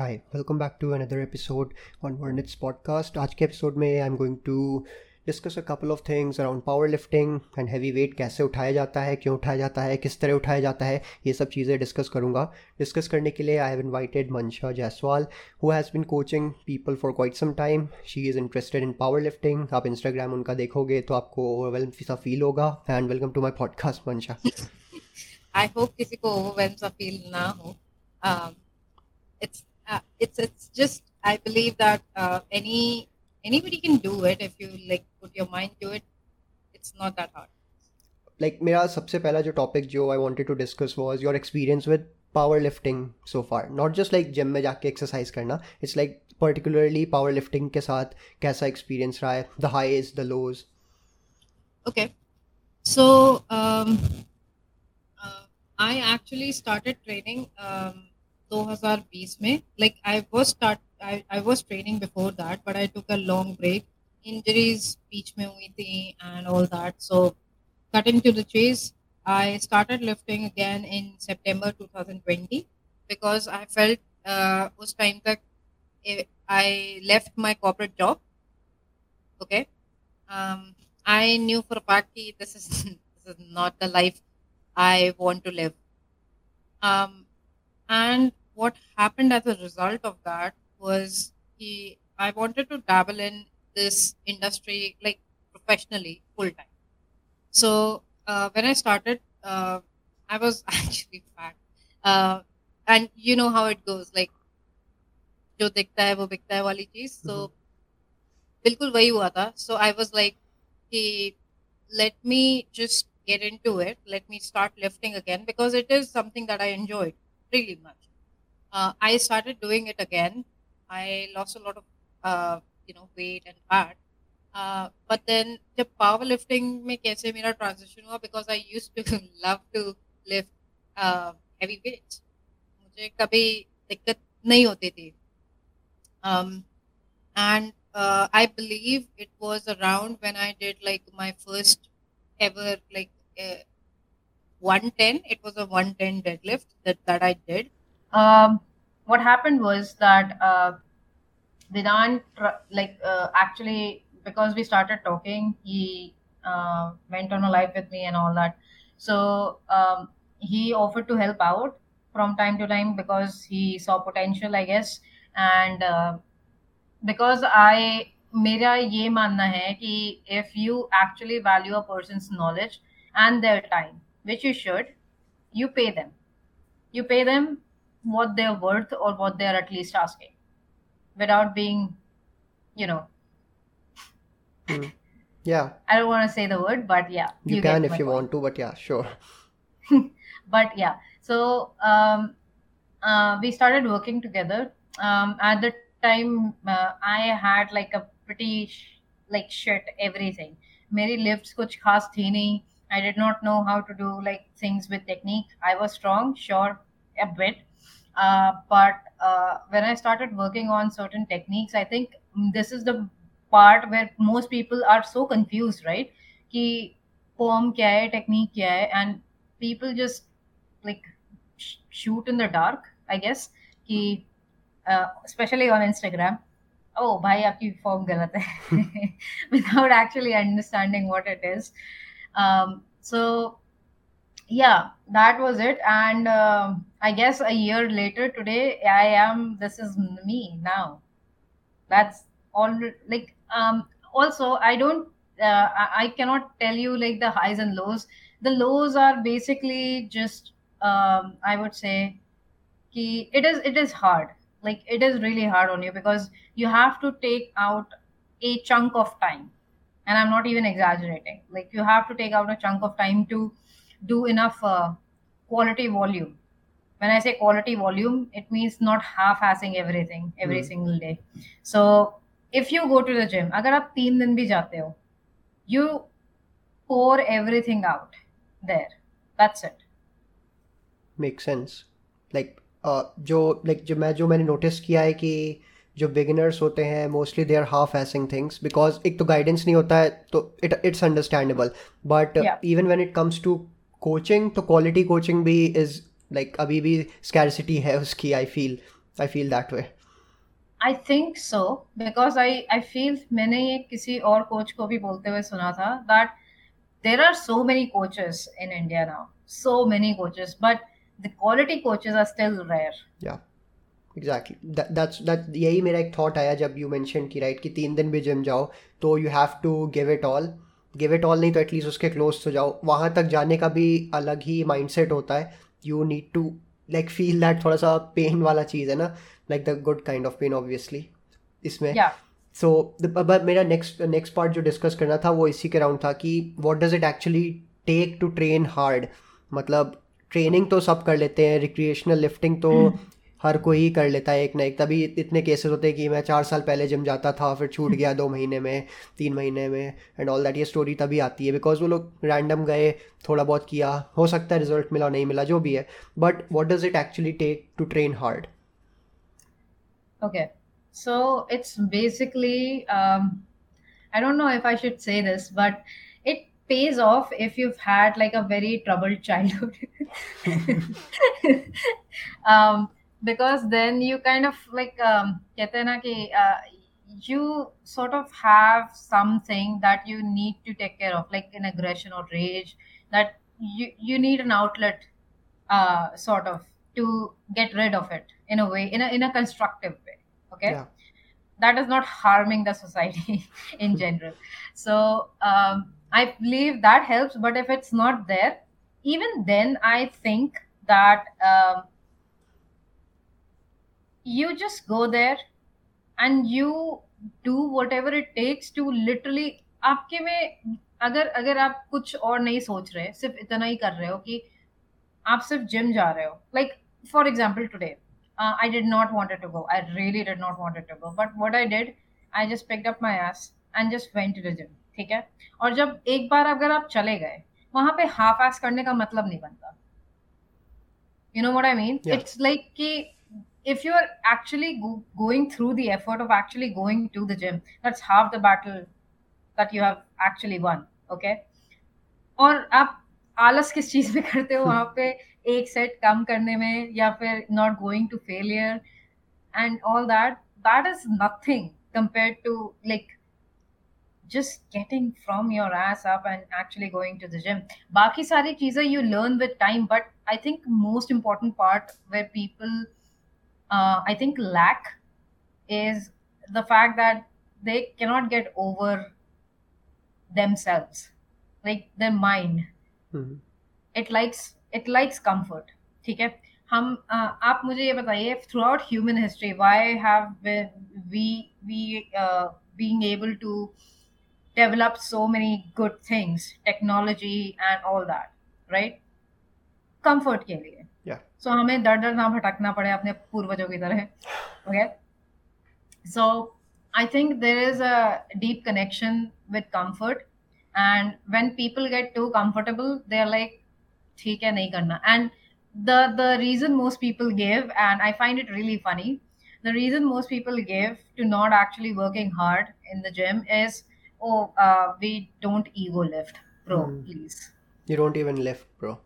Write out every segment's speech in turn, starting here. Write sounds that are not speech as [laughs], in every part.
Hi, welcome back to another episode on Vernit's podcast. आज के episode में I am going to discuss a couple of things around power lifting and heavy weight कैसे उठाया जाता है क्यों उठाया जाता है किस तरह उठाया जाता है ये सब चीज़ें डिस्कस करूँगा। डिस्कस करने के लिए I have invited Mansha Jaiswal who has been coaching people for quite some time she is interested in power lifting आप इंस्टाग्राम उनका देखोगे तो आपको ओवरवेलम सा फील होगा। And welcome to my podcast Mansha I hope किसी को overwhelm सा फील ना हो। It's uh, it's it's just I believe that uh, any anybody can do it if you like put your mind to it. It's not that hard. Like मेरा सबसे पहला जो topic जो I wanted to discuss was your experience with power lifting so far not just like gym में जाके exercise करना it's like particularly power lifting के साथ कैसा एक्सपीरियंस रहा है the highs the lows Okay, so um, uh, I actually started training um, 2020 में like I was start I, I was training before that but I took a long break injuries बीच में हुई थी and all that so cutting to the chase I started lifting again in September 2020 because I felt uh, उस time तक eh, I left my corporate job okay um, I knew for a fact that this is this is not the life I want to live. Um, and what happened as a result of that was he I wanted to dabble in this industry like professionally full time. So uh, when I started, uh, I was [laughs] actually fat, uh, and you know how it goes, like जो दिखता है वो बिकता है वाली चीज so बिल्कुल वही हुआ था so I was like कि let me just get into it let me start lifting again because it is something that I enjoyed really much uh, I started doing it again. I lost a lot of uh, you know weight and fat. Uh, but then the powerlifting में कैसे मेरा transition हुआ because I used to [laughs] love to lift uh, heavy weights. मुझे कभी दिक्कत नहीं होती थी. Um, and uh, I believe it was around when I did like my first ever like uh, 110. It was a 110 deadlift that that I did um, what happened was that uh, Vedant, tr- like uh, actually, because we started talking, he uh, went on a live with me and all that. So um, he offered to help out from time to time because he saw potential, I guess. And uh, because I मेरा ये मानना है कि if you actually value a person's knowledge and their time, which you should, you pay them. You pay them what they're worth or what they're at least asking without being, you know, Yeah, I don't want to say the word, but yeah, you, get can if my you point. want to, but yeah, sure. [laughs] but yeah, so um, uh, we started working together. Um, at the time, uh, I had like a pretty sh- like shit everything. मेरी lifts कुछ खास थी नहीं. I did not know how to do like things with technique. I was strong, sure, a bit, Uh, but uh, when I started working on certain techniques, I think this is the part where most people are so confused, right? Ki poem kya hai, technique kya hai, and people just like sh- shoot in the dark, I guess. Ki, uh, especially on Instagram. Oh, bhai, aapki form galat hai. [laughs] Without actually understanding what it is. Um, so, yeah, that was it. And um, i guess a year later today i am this is me now. That's all like um also i don't uh, I, cannot tell you like the highs and lows. The lows are basically just um i would say ki it is it is hard. Like it is really hard on you because you have to take out a chunk of time. And i'm not even exaggerating. Like you have to take out a chunk of time to do enough uh, quality volume when i say quality volume it means not half-assing everything every Hmm. single day so if you go to the gym अगर आप तीन दिन भी जाते हो you pour everything out there that's it make sense like जो like जो मैं जो मैंने नोटिस किया है कि जो बिगिनर्स होते हैं mostly they are half assing things because एक तो गाइडेंस नहीं होता है तो it it's understandable but Yeah. Even when it comes to coaching तो क्वालिटी कोचिंग भी इज लाइक अभी भी स्कैरसिटी है उसकी I feel I feel that way. I think so because I I feel मैंने ये किसी और कोच को भी बोलते हुए सुना था that there are so many coaches in India now, so many coaches, but the quality coaches are still rare. Yeah. Exactly that's that यही मेरा एक थॉट आया जब यू मेंशन की राइट कि तीन दिन भी जिम जाओ तो you have to give it all give it all नहीं तो एटलीस्ट उसके क्लोज तो जाओ वहाँ तक जाने का भी अलग ही माइंडसेट होता है you need to like feel that थोड़ा सा पेन वाला चीज़ है ना? Like the good kind of pain obviously इसमें। सो अब मेरा नेक्स्ट नेक्स्ट पार्ट जो डिस्कस करना था वो इसी के राउंड था कि what does it actually take to train hard मतलब ट्रेनिंग तो सब कर लेते हैं रिक्रिएशनल लिफ्टिंग तो hmm. हर कोई ही कर लेता है एक ना एक। तभी इतने केसेस होते हैं कि मैं चार साल पहले जिम जाता था फिर छूट गया दो महीने में तीन महीने में एंड ऑल दैट ये स्टोरी तभी आती है। बिकॉज़ वो लोग रैंडम गए थोड़ा बहुत किया हो सकता है रिज़ल्ट मिला नहीं मिला जो भी है। But what does it actually take to train hard okay so it's basically I don't know if I should say this but it pays off if you've had like a very troubled [laughs] childhood. [laughs] [laughs] Um, because then you kind of like um, uh, you sort of have something that you need to take care of like an aggression or rage that you you need an outlet uh, sort of to get rid of it in a way in a in a constructive way okay yeah. that is not harming the society [laughs] in general so um, i believe that helps but if it's not there even then i think that um, you just go there and you do whatever it takes to literally आपके में अगर अगर आप कुछ और नहीं सोच रहे सिर्फ़ इतना ही कर रहे हो कि आप सिर्फ़ जिम जा रहे हो। Like for example today I did not wanted to go I really did not wanted to go but what I did I just picked up my ass and just went to the gym ठीक है? और जब एक बार अगर आप चले गए वहाँ पे हाफ़ एस करने का मतलब नहीं बनता। You know what I mean it's like कि if you're actually go- going through the effort of actually going to the gym that's half the battle that you have actually won okay और आप आलस किस चीज में करते हो वहां पे एक सेट कम करने में या फिर not going to failure and all that that is nothing compared to like just getting from your ass up and actually going to the gym बाकी सारी चीजें you learn with time but I think most important part where people uh, I think lack is the fact that they cannot get over themselves, like their mind. Mm-hmm. It likes it likes comfort. ठीक है हम uh, आप मुझे ये बताइए throughout human history why have we we being able to develop so many good things technology and all that right comfort के लिए सो हमें दर दर ना भटकना पड़े अपने पूर्वजों की तरह okay so I think there is a deep connection with comfort and when people get to comfortable they are like ठीक है नहीं करना and the the reason most people give and i find it really funny the reason most people give to not actually working hard in the gym is oh uh, we don't ego lift bro mm. please you don't even lift bro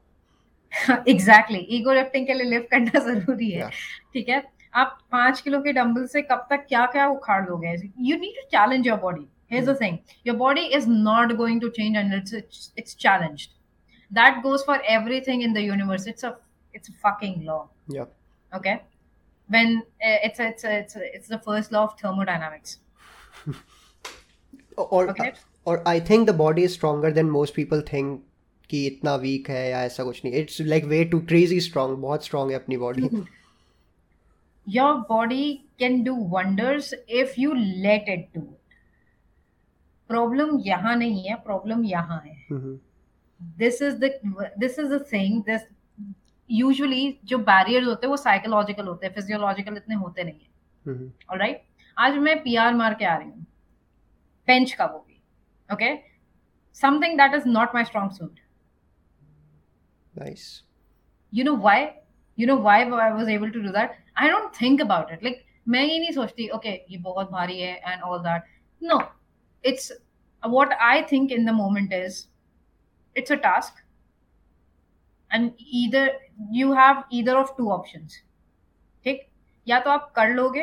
exactly ego lifting के लिए lift करना [laughs] जरूरी है ठीक है आप पांच kilo के डंबल से कब तक क्या क्या उखाड़ दोगे you need to challenge your body here's the thing your body is not going to change and it's it's, it's challenged that goes for everything in the universe it's a it's a fucking law yeah okay when uh, it's a, it's a, it's a, it's the first law of thermodynamics [laughs] or okay? or i think the body is stronger than most people think कि इतना week है या ऐसा कुछ नहीं। It's like way too crazy strong बहुत strong है अपनी body your body can do wonders if you let it do problem यहाँ नहीं है प्रॉब्लम यहाँ है। This is the this is the thing this usually जो बैरियर्स होते हैं वो साइकोलॉजिकल होते हैं फिजियोलॉजिकल इतने होते नहीं है। ऑलराइट आज मैं पीआर मार के आ रही हूँ। बेंच का वो भी। Okay something that is not my strong suit Nice. You know why? You know why I was able to do that? I don't think about it. Like मैं ये नहीं सोचती okay ये बहुत भारी है and all that. No, it's what I think in the moment is it's a task and either you have either of two options. ठीक या तो आप कर लोगे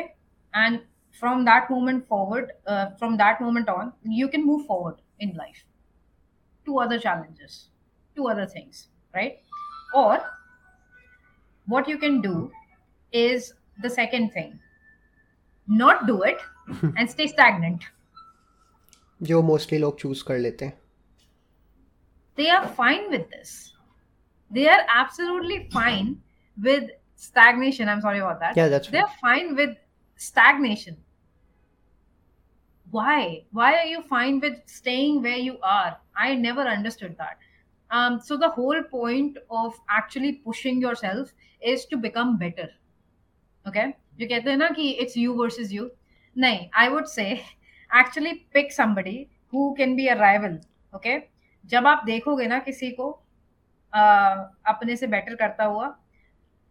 and from that moment forward uh, from that moment on you can move forward in life two other challenges two other things right or what you can do is the second thing not do it [laughs] and stay stagnant जो mostly लोग choose कर लेते हैं they are fine with this they are absolutely fine with stagnation i'm sorry about that Yeah, that's they're fine with stagnation why why are you fine with staying where you are i never understood that um, so the whole point of actually pushing yourself is to become better okay जो कहते हैं ना कि it's you versus you नहीं I would say [laughs] actually pick somebody who can be a rival okay जब आप देखोगे ना किसी को uh, अपने से बेटर करता हुआ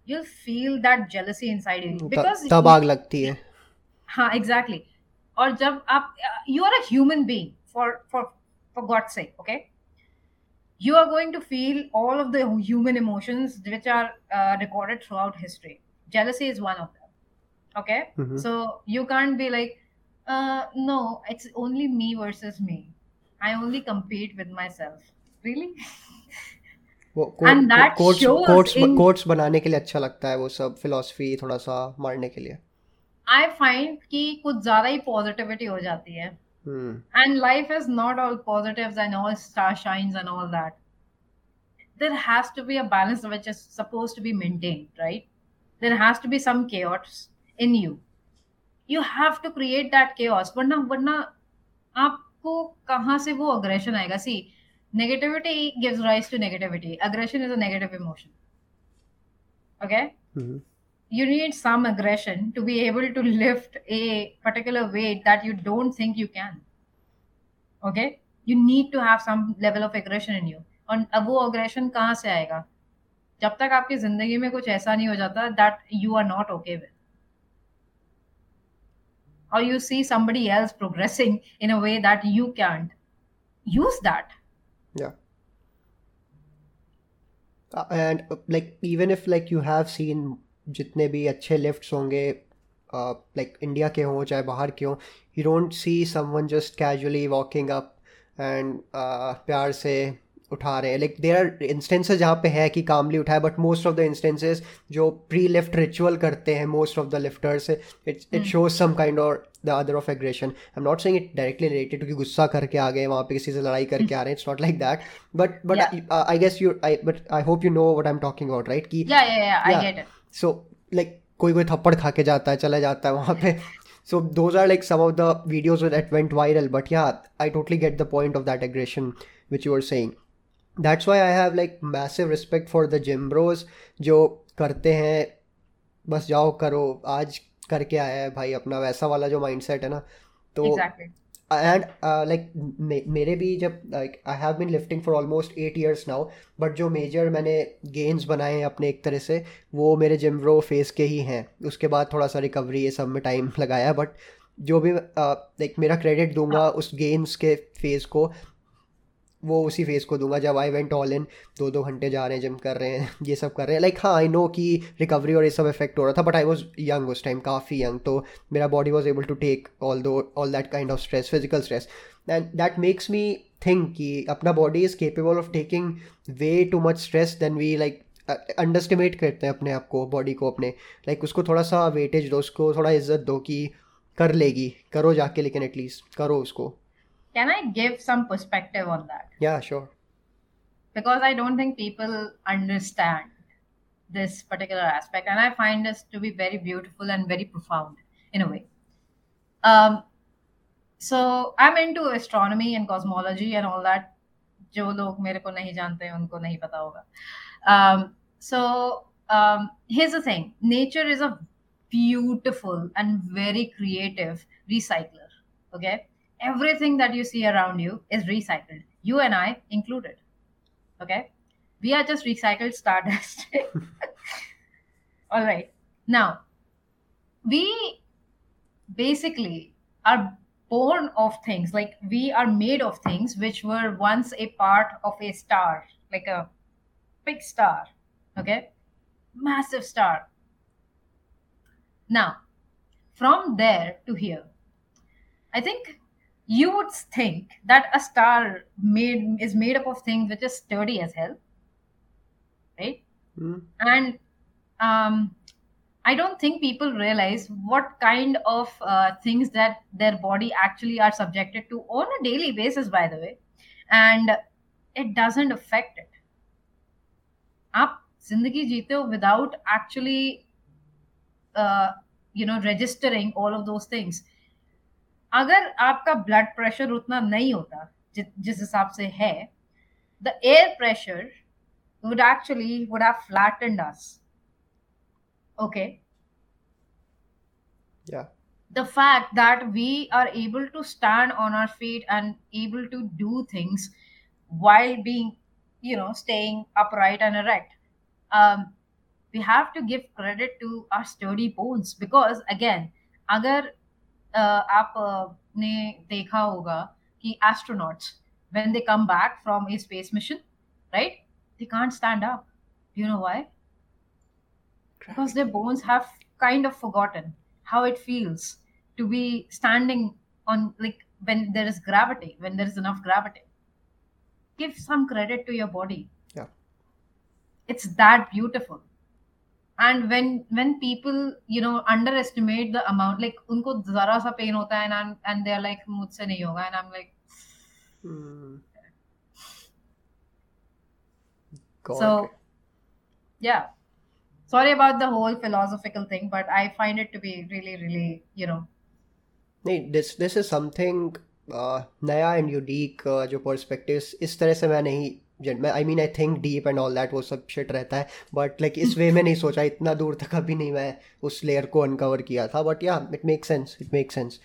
you'll feel that jealousy inside you त- because तब आग लगती है हाँ एग्जैक्टली और जब आप you are a human being for for for God sake okay you are going to feel all of the human emotions which are uh, recorded throughout history jealousy is one of them okay Mhm. so you can't be like uh, no it's only me versus me i only compete with myself really वो And that quotes shows quotes in- quotes बनाने के लिए अच्छा लगता है वो सब philosophy थोड़ा सा मारने के लिए i find कि कुछ ज्यादा ही पॉजिटिविटी हो जाती है हम्म and life is not all positives and all star shines and all that there has to be a balance which is supposed to be maintained right there has to be some chaos in you you have to create that chaos वरना वरना आपको कहाँ से वो aggression आएगा see negativity gives rise to negativity aggression is a negative emotion okay hmm you need some aggression to be able to lift a particular weight that you don't think you can okay you need to have some level of aggression in you और अब वो aggression कहाँ से आएगा जब तक आपकी जिंदगी में कुछ ऐसा नहीं हो जाता that you are not okay with or you see somebody else progressing in a way that you can't use that yeah Uh, and uh, like even if like you have seen जितने भी अच्छे lifts होंगे like India के हों चाहे बाहर के हों you don't see someone just casually walking up and प्यार से उठा रहे हैं। लाइक देर आर इंस्टेंसेस जहाँ पे है कि कामली उठाए but most of the instances जो प्री लिफ्ट रिचुअल करते हैं most of the lifters it's it shows some kind or the other of aggression I am not saying it directly related क्योंकि गुस्सा करके आ गए वहाँ पे किसी से लड़ाई करके आ रहे हैं it's not like that but but I guess you I but I hope you know what I am talking about right कि सो लाइक कोई कोई थप्पड़ खा के जाता है, चला जाता है वहाँ पे। So those are like some of the videos that went viral but yeah I totally get the point of that aggression which you are saying that's why I have like massive respect for the gym bros जो करते हैं, बस जाओ करो, आज करके आया है भाई अपना वैसा वाला जो माइंडसेट है ना तो exactly. एंड लाइक मेरे भी जब like I have been lifting for almost eight years now but जो मेजर मैंने गेंस बनाए हैं अपने एक तरह से वो मेरे जिम्ब्रो फेस के ही हैं। उसके बाद थोड़ा सा रिकवरी ये सब में टाइम [laughs] लगाया बट जो भी लाइक uh, like, मेरा क्रेडिट दूँगा उस गेंस के फ़ेज़ को वो उसी फ़ेज़ को दूँगा जब आई वेंट ऑल इन दो दो घंटे जा रहे हैं जिम कर रहे हैं ये सब कर रहे हैं। लाइक हाँ आई नो कि रिकवरी और ये सब इफ़ेक्ट हो रहा था बट आई वॉज़ यंग उस टाइम काफ़ी यंग तो मेरा body was able to take all though all that kind of stress physical stress and that makes me think कि अपना body is capable of taking way too much stress than we like underestimate करते हैं अपने आप को body को अपने। Like like, उसको थोड़ा सा वेटेज दो उसको थोड़ा इज़्ज़त दो कि कर लेगी करो जाके लेकिन एटलीस्ट करो उसको। can i give some perspective on that या sure because I don't think people understand this particular aspect, and I find this to be very beautiful and very profound in a way. Um, so I'm into astronomy and cosmology and all that. जो लोग मेरे को नहीं जानते हैं उनको नहीं पता होगा. Um, so um, here's the thing: nature is a beautiful and very creative recycler. Okay, everything that you see around you is recycled. You and I included okay? We are just recycled stardust. [laughs] All right. Now we basically are born of things like we are made of things which were once a part of a star like a big star okay? Massive star. Now, from there to here, I think you would think that a star made is made up of things which is sturdy as hell, right? Mm. And um, I don't think people realize what kind of uh, things that their body actually are subjected to on a daily basis, by the way, and it doesn't affect it. आप जिंदगी जीते हो without actually uh, you know registering all of those things अगर आपका blood pressure उतना नहीं होता जि, जिस हिसाब से है the air pressure would actually would have flattened us okay Yeah. the fact that we are able to stand on our feet and able to do things while being you know staying upright and erect um, we have to give credit to our sturdy bones because again अगर uh, आप uh, ने देखा होगा कि astronauts when they come back from a space mission right they can't stand up do you know why because their bones have kind of forgotten how it feels to be standing on like when there is gravity when there is enough gravity give some credit to your body Yeah. it's that beautiful and when when people you know underestimate the amount like उनको जरा सा pain होता है and and they are like मुझसे नहीं होगा and I'm like Mm. Got so it. yeah sorry about the whole philosophical thing but I find it to be really really you know नहीं this this is something नया and unique जो perspective इस तरह से मैं नहीं जन मैं I mean I think deep and all that वो सब शिट रहता है। बट लाइक like, इस वे में नहीं सोचा इतना दूर तक अभी नहीं मैं उस लेयर को अनकवर किया था। But yeah it make sense it make sense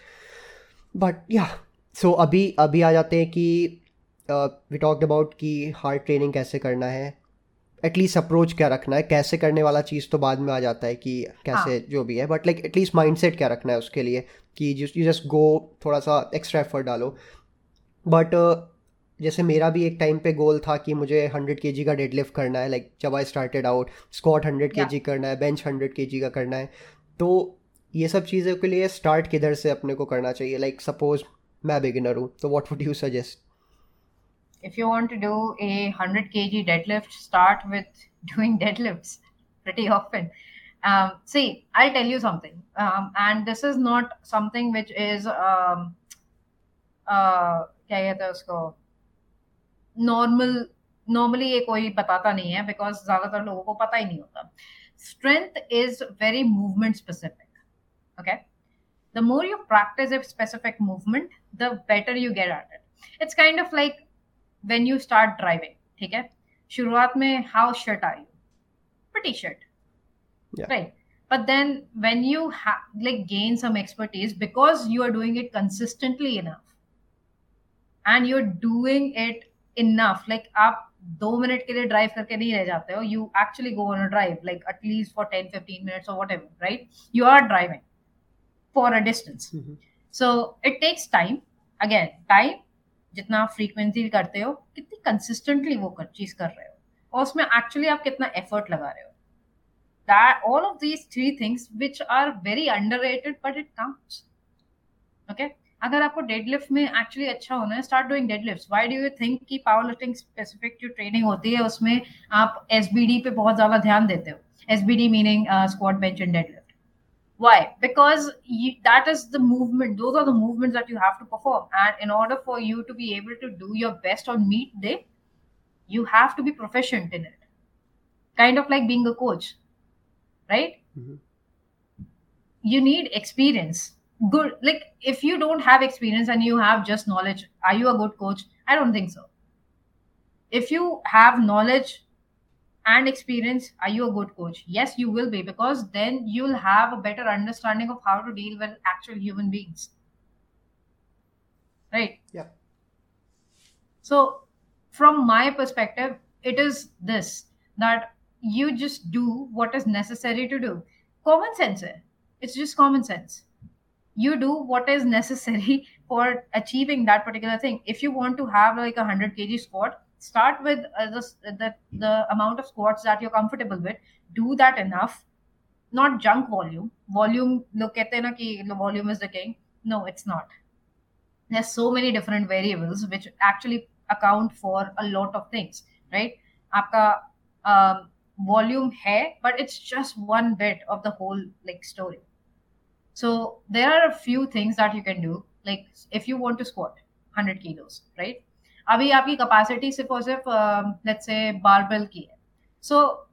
but yeah so अभी अभी आ जाते हैं कि वी टॉक्ड अबाउट कि हार्ड ट्रेनिंग कैसे करना है। एटलीस्ट अप्रोच क्या रखना है कैसे करने वाला चीज़ तो बाद में आ जाता है कि कैसे हाँ. जो भी है। बट लाइक एटलीस्ट माइंडसेट क्या रखना है उसके लिए कि यू जस्ट गो थोड़ा सा एक्स्ट्रा एफर्ट डालो। बट जैसे मेरा भी एक टाइम पे गोल था कि मुझे हंड्रेड के का डेडलिफ्ट करना है लाइक जब I started out squat hundred के करना है बेंच हंड्रेड के का करना है तो ये सब चीज़ों के लिए स्टार्ट किधर से अपने को करना चाहिए? लाइक सपोज़ मैं बिगिनर हूँ तो what would you suggest if you want to do a 100 kg deadlift start with [laughs] doing deadlifts pretty often. Um, see i'll tell you something. Um, and this is not something which is um, uh, क्या कहते हैं उसको? Normal normally ये कोई बताता नहीं है because ज्यादातर लोगों को पता ही नहीं होता strength is very movement specific okay the more you practice a specific movement the better you get at it it's kind of like when you start driving ठीक है शुरुआत में how shit are you pretty shit Yeah. right but then when you ha- like gain some expertise because you are doing it consistently enough and you're doing it enough like आप दो minute के लिए drive करके नहीं रह जाते हो. You actually go on drive like at least for ten fifteen minutes और whatever right you are driving for a distance so it takes time again time जितना आप फ्रीक्वेंसी करते हो कितनी कंसिस्टेंटली वो कर, चीज़ कर रहे हो। और उसमें एक्चुअली आप कितना एफर्ट लगा रहे हो। That all of these three things which are very under but it comes okay? अगर आपको डेडलिफ्ट में एक्चुअली अच्छा होना है start doing deadlifts why do you think कि पावर लिफ्टिंग स्पेसिफिक जो ट्रेनिंग होती है उसमें आप एसबीडी पे बहुत ज़्यादा ध्यान देते हो? SBD meaning squat bench and deadlift why because that is the movement those are the movements that you have to perform and in order for you to be able to do your best on meet day you have to be professional in it kind of like being a coach right you need experience good like if you don't have experience and you have just knowledge are you a good coach? I don't think so. If you have knowledge and experience are you a good coach? Yes you will be because then you'll have a better understanding of how to deal with actual human beings. Right? Yeah. so from my perspective it is this that you just do what is necessary to do. Common sense hai. it's just common sense you do what is necessary [laughs] for achieving that particular thing if you want to have like a 100 kg squat start with uh, the, the the amount of squats that you're comfortable with do that enough not junk volume. Volume, look कहते हैं ना कि volume is the king. No, it's not. There's so many different variables which actually account for a lot of things, right? आपका um, volume है, but it's just one bit of the whole like story. So there are a few things that you can do. Like if you want to squat 100 kilos, right? अभी आपकी capacity सिर्फ और सिर्फ let's say barbell की है सो so,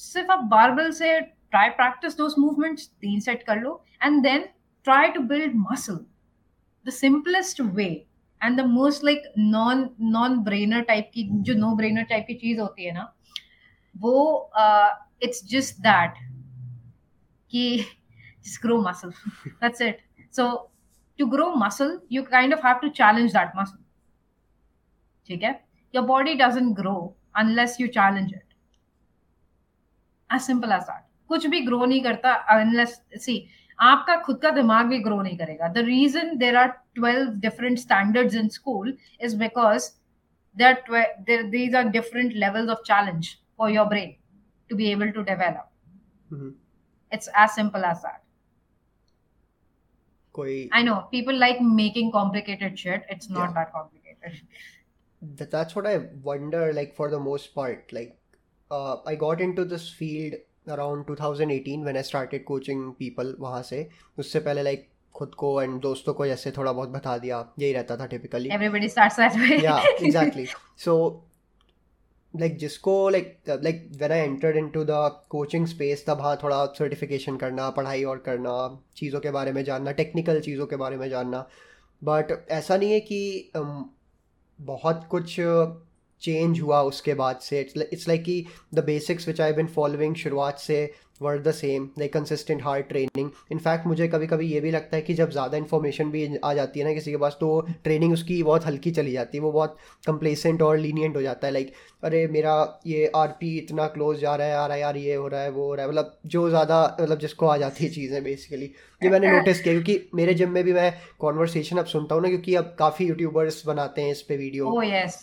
सिर्फ आप barbell से ट्राई प्रैक्टिस दोस मूवमेंट्स तीन सेट कर लो and then try to build muscle the simplest way and the most like non non brainer type की जो नो ब्रेनर टाइप की चीज होती है ना वो इट्स जस्ट दैट कि just grow muscle that's it so to grow muscle you kind of have to challenge that muscle ठीक है your body doesn't grow unless you challenge it as simple as that कुछ भी grow नहीं करता unless see आपका खुद का दिमाग भी ग्रो नहीं करेगा the reason there are twelve different standards in school is because there these are different levels of challenge for your brain to be able to develop Mhm. it's as simple as that कोई i know people like making complicated shit it's not Yeah. that complicated Th- that's what I wonder, like for the most part. Like, uh, I got into this field around 2018 when I started coaching people वहाँ से उससे पहले like खुद को and दोस्तों को जैसे थोड़ा बहुत बता दिया यही रहता था typically everybody starts that way yeah exactly so like जिसको like like when I entered in to the coaching space तब हाँ थोड़ा सर्टिफिकेशन करना पढ़ाई और करना चीज़ों के बारे में जानना टेक्निकल चीज़ों के बारे में जानना। बट ऐसा नहीं है कि um, बहुत कुछ चेंज हुआ उसके बाद से। इट्स लाइक कि the basics which I been following शुरुआत से were the same like consistent hard training in fact मुझे कभी कभी ये भी लगता है कि जब ज़्यादा इन्फॉर्मेशन भी आ जाती है ना किसी के पास तो ट्रेनिंग उसकी बहुत हल्की चली जाती है। वो बहुत कंप्लेसेंट और लीनियंट हो जाता है लाइक अरे मेरा ये आर पी इतना क्लोज जा रहा है यार यार, ये हो रहा है, वो हो रहा है। मतलब जो ज़्यादा मतलब जिसको आ जाती है चीज़ें बेसिकली ये मैंने नोटिस किया, क्योंकि मेरे जिम में भी मैं कॉन्वर्सेशन अब सुनता हूँ ना, क्योंकि अब काफ़ी यूट्यूबर्स बनाते हैं इस पे वीडियो oh yes.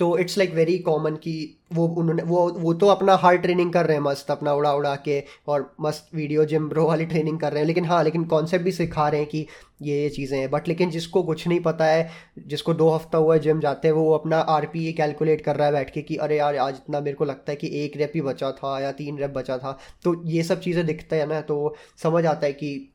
तो इट्स लाइक वेरी कॉमन कि वो उन्होंने, वो वो तो अपना हार्ड ट्रेनिंग कर रहे हैं मस्त, अपना उड़ा उड़ा के और मस्त वीडियो जिम ब्रो वाली ट्रेनिंग कर रहे हैं। लेकिन हाँ लेकिन कॉन्सेप्ट भी सिखा रहे हैं कि ये ये चीज़ें हैं। बट लेकिन जिसको कुछ नहीं पता है, जिसको दो हफ़्ता हुआ है जिम जाते हैं, वो अपना आर पी कैलकुलेट कर रहा है बैठ के कि अरे यार, आज इतना मेरे को लगता है कि एक रेप ही बचा था या तीन रेप बचा था। तो ये सब चीज़ें दिखता है ना तो समझ आता है कि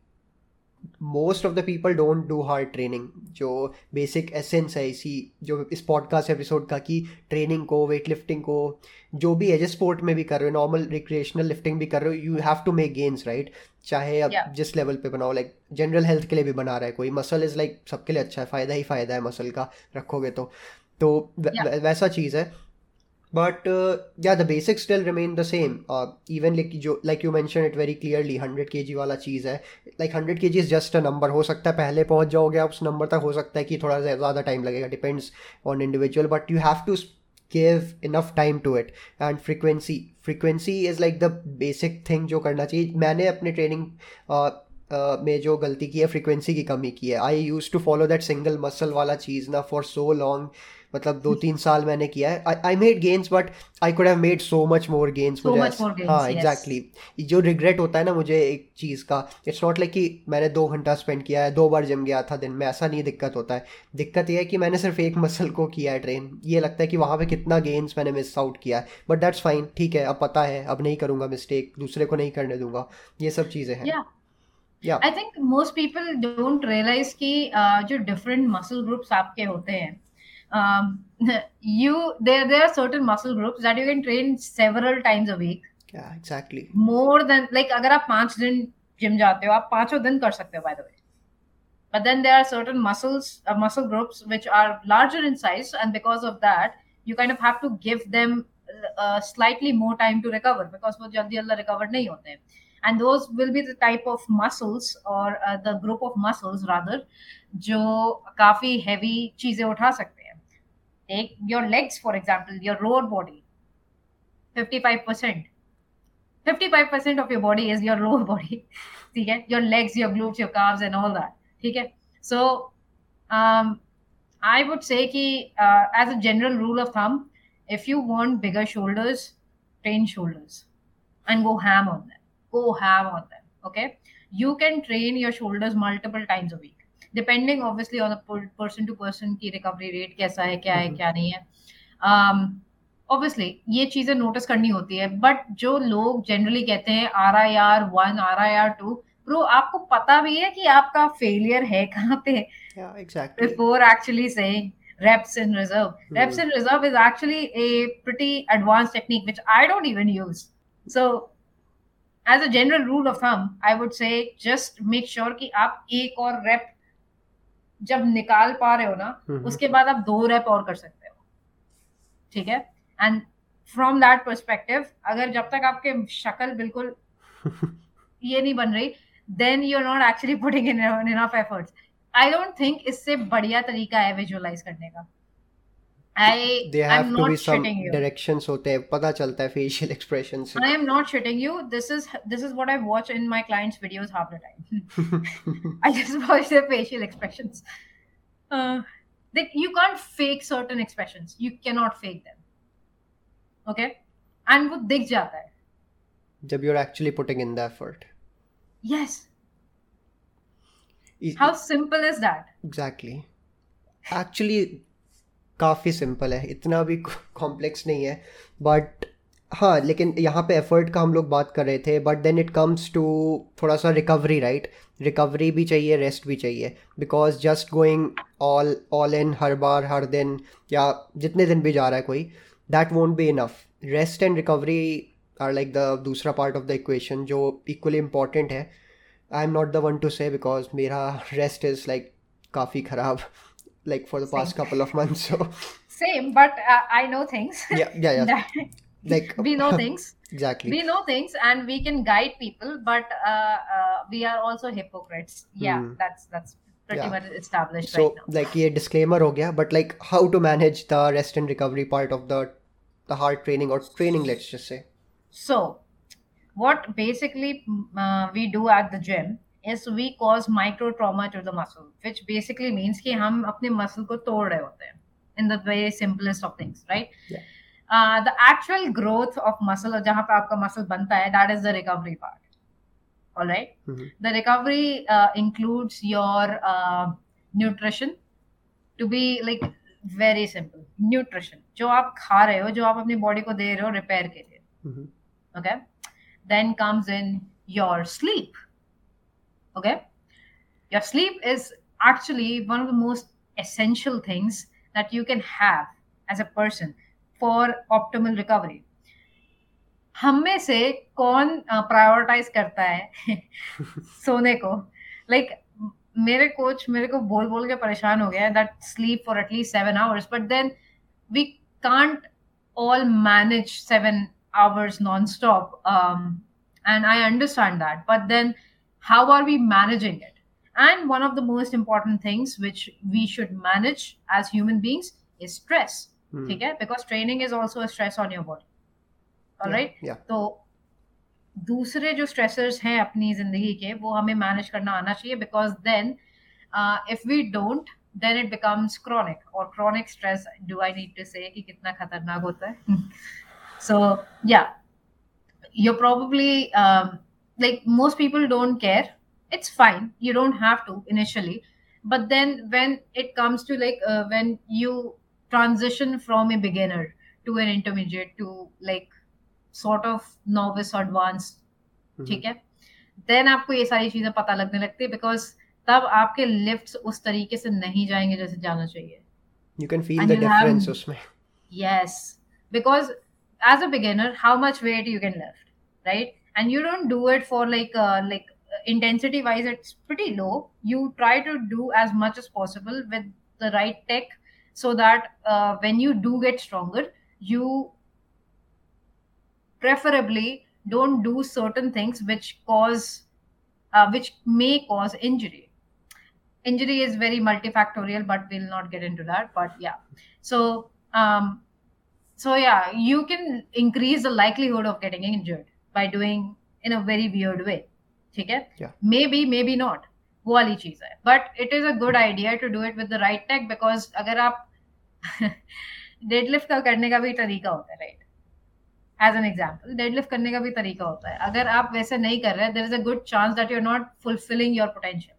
most of the people don't do hard training जो बेसिक एसेंस है इसी जो इस पॉडकास्ट एपिसोड का कि ट्रेनिंग को वेट लिफ्टिंग को जो भी है जिस स्पोर्ट में भी कर रहे हो नॉर्मल रिक्रिएशनल लिफ्टिंग भी कर रहे हो you have to make gains right चाहे अब Yeah. जिस लेवल पे बनाओ लाइक जनरल हेल्थ के लिए भी बना रहा है कोई मसल इज़ लाइक सबके लिए अच्छा है फ़ायदा ही फ़ायदा है मसल का रखोगे तो तो Yeah. वैसा चीज़ है बट या the basic still remain the same even like जो like you mention it very clearly hundred K G वाला चीज़ है like hundred K G is just a number हो सकता है पहले पहुँच जाओगे आप उस नंबर तक हो सकता है कि थोड़ा सा ज़्यादा टाइम लगेगा depends on individual but you have to give enough time to it and frequency frequency is like the basic thing जो करना चाहिए मैंने अपने ट्रेनिंग में जो गलती की है फ्रीक्वेंसी की कमी की है। I use to follow that single muscle वाला चीज़ ना फॉर सो लॉन्ग मतलब दो तीन साल मैंने किया है। I made gains but I could have made so much more gains मुझे much ऐसा- more gains, हाँ. एग्जैक्टली जो रिग्रेट होता है ना मुझे एक चीज़ का इट्स नॉट लाइक कि मैंने दो घंटा स्पेंड किया है दो बार जिम गया था दिन में ऐसा नहीं दिक्कत होता है। दिक्कत यह है कि मैंने सिर्फ़ एक मसल को किया है ट्रेन ये लगता है कि वहाँ पे कितना गेन्स मैंने मिस आउट किया है। बट दैट्स फाइन ठीक है अब पता है अब नहीं करूँगा मिस्टेक दूसरे को नहीं करने दूँगा। ये सब चीज़ें हैं। Yeah. Yeah. I think most people don't realize कि uh, जो different muscle groups आपके होते हैं um, you there there are certain muscle groups that you can train several times a week yeah exactly more than like अगर आप पाँच दिन gym जाते हो आप पाँचों दिन कर सकते हो by the way but then there are certain muscles uh, muscle groups which are larger in size and because of that you kind of have to give them uh, slightly more time to recover because वो जल्दी जल्दी recover नहीं होते हैं and those will be the type of muscles or uh, the group of muscles rather जो काफी heavy चीजें उठा सकते हैं take your legs for example your lower body 55% 55% of your body is your lower body [laughs] ठीक है your legs your glutes your calves and all that ठीक है so um, I would say कि uh, as a general rule of thumb if you want bigger shoulders train shoulders and go ham on them को have होता है okay you can train your shoulders multiple times a week depending obviously on person to person की recovery rate कैसा है क्या है mm-hmm. क्या नहीं है. Um, ऑब्वियसली ये चीज़ें नोटिस करनी होती है बट जो लोग जनरली कहते हैं R I R one R I R two bro आपको पता भी है कि आपका फेलियर है कहाँ पे? बिफोर एक्चुअली से reps in reserve. Mm-hmm. reps in reserve is actually a pretty advanced as a general rule of thumb, I would say just make sure कि आप एक और rep जब निकाल पा रहे हो ना. उसके बाद आप दो rep और कर सकते हो। ठीक है? एंड फ्रॉम दैट परस्पेक्टिव अगर जब तक आपके शक्ल बिल्कुल [laughs] ये नहीं बन रही then you are not actually putting in enough efforts I don't think इससे बढ़िया तरीका है विजुअलाइज करने का। आई they I have M to be not some shitting you directions होते हैं पता चलता है facial [laughs] expression से I am not shitting you. This is this is what I watch in my clients' videos half the time. [laughs] I just watch their facial expressions. Uh, like you can't fake certain expressions. You cannot fake them. Okay, and वो दिख जाता है. जब you're actually putting in the effort Yes. E- How simple is that? Exactly actually काफ़ी simple है। इतना भी [laughs] complex नहीं है। बट हाँ लेकिन यहाँ पे एफर्ट का हम लोग बात कर रहे थे। But then it comes to थोड़ा सा रिकवरी राइट रिकवरी भी चाहिए रेस्ट भी चाहिए। Because just going all all in हर बार, हर दिन, या जितने दिन भी जा रहा है कोई that won't be enough rest and recovery are like the दूसरा पार्ट ऑफ़ द इक्वेशन जो इक्वली इंपॉर्टेंट है। I am not the one to say because मेरा रेस्ट इज़ लाइक काफ़ी ख़राब। like for the past same. couple of months so same but uh, i know things yeah yeah, yeah. [laughs] like [laughs] we know [laughs] things exactly we know things and we can guide people but uh, uh, we are also hypocrites yeah mm. that's that's pretty yeah. much established so right now. like yeah disclaimer ho gaya, but like how to manage the rest and recovery part of the the hard training or training let's just say so what basically mm, uh, we do at the gym is we cause micro trauma to the muscle which basically means कि हम अपने muscle को तोड़ रहे होते हैं in the very simplest of things right the actual growth of muscle और जहाँ पे आपका मसल बनता है that is the recovery part all right? mm-hmm. the recovery uh, includes your uh, nutrition to be like very simple. Nutrition. जो आप खा रहे हो जो आप अपनी बॉडी को दे रहे हो रिपेयर के लिए. Okay then comes in your sleep okay your sleep is actually one of the most essential things that you can have as a person for optimal recovery हम में से कौन प्रायोरिटाइज करता है [laughs] सोने को लाइक like, मेरे कोच मेरे को बोल बोल के परेशान हो गया that sleep for at least seven hours but then we can't all manage seven hours non-stop um, and i understand that but then how are we managing it and one of the most important things which we should manage as human beings is stress Hmm. okay because training is also a stress on your body all Yeah, right yeah तो दूसरे जो stressors हैं अपनी जिंदगी के वो हमें manage करना आना चाहिए because then if we don't then it becomes chronic और chronic stress do I need to से कि कितना खतरनाक होता है [laughs] सो या you're probably um, like most people don't care it's fine you don't have to initially but then when it comes to like uh, when you transition from a beginner to an intermediate to like sort of novice advanced Mhm. ठीक है then आपको ये सारी चीजें पता लगने लगती है बिकॉज तब आपके लिफ्ट्स उस तरीके से नहीं जाएंगे जैसे जाना चाहिए you can feel And the you'll have- difference उसमें Yes, because as a beginner, how much weight you can lift, right? and you don't do it for like uh, like intensity wise, it's pretty low. You try to do as much as possible with the right tech, so that uh, when you do get stronger, you preferably don't do certain things which cause uh, which may cause injury. Injury is very multifactorial but we'll not get into that but yeah. So um so yeah you can increase the likelihood of getting injured by doing in a very weird way ठीक है Yeah. maybe maybe not वो वाली चीज है but it is a good idea to do it with the right tech because अगर आप deadlift का करने का भी तरीका होता है right as an example deadlift करने का भी तरीका होता है अगर आप वैसे नहीं कर रहे there is a good chance that you are not fulfilling your potential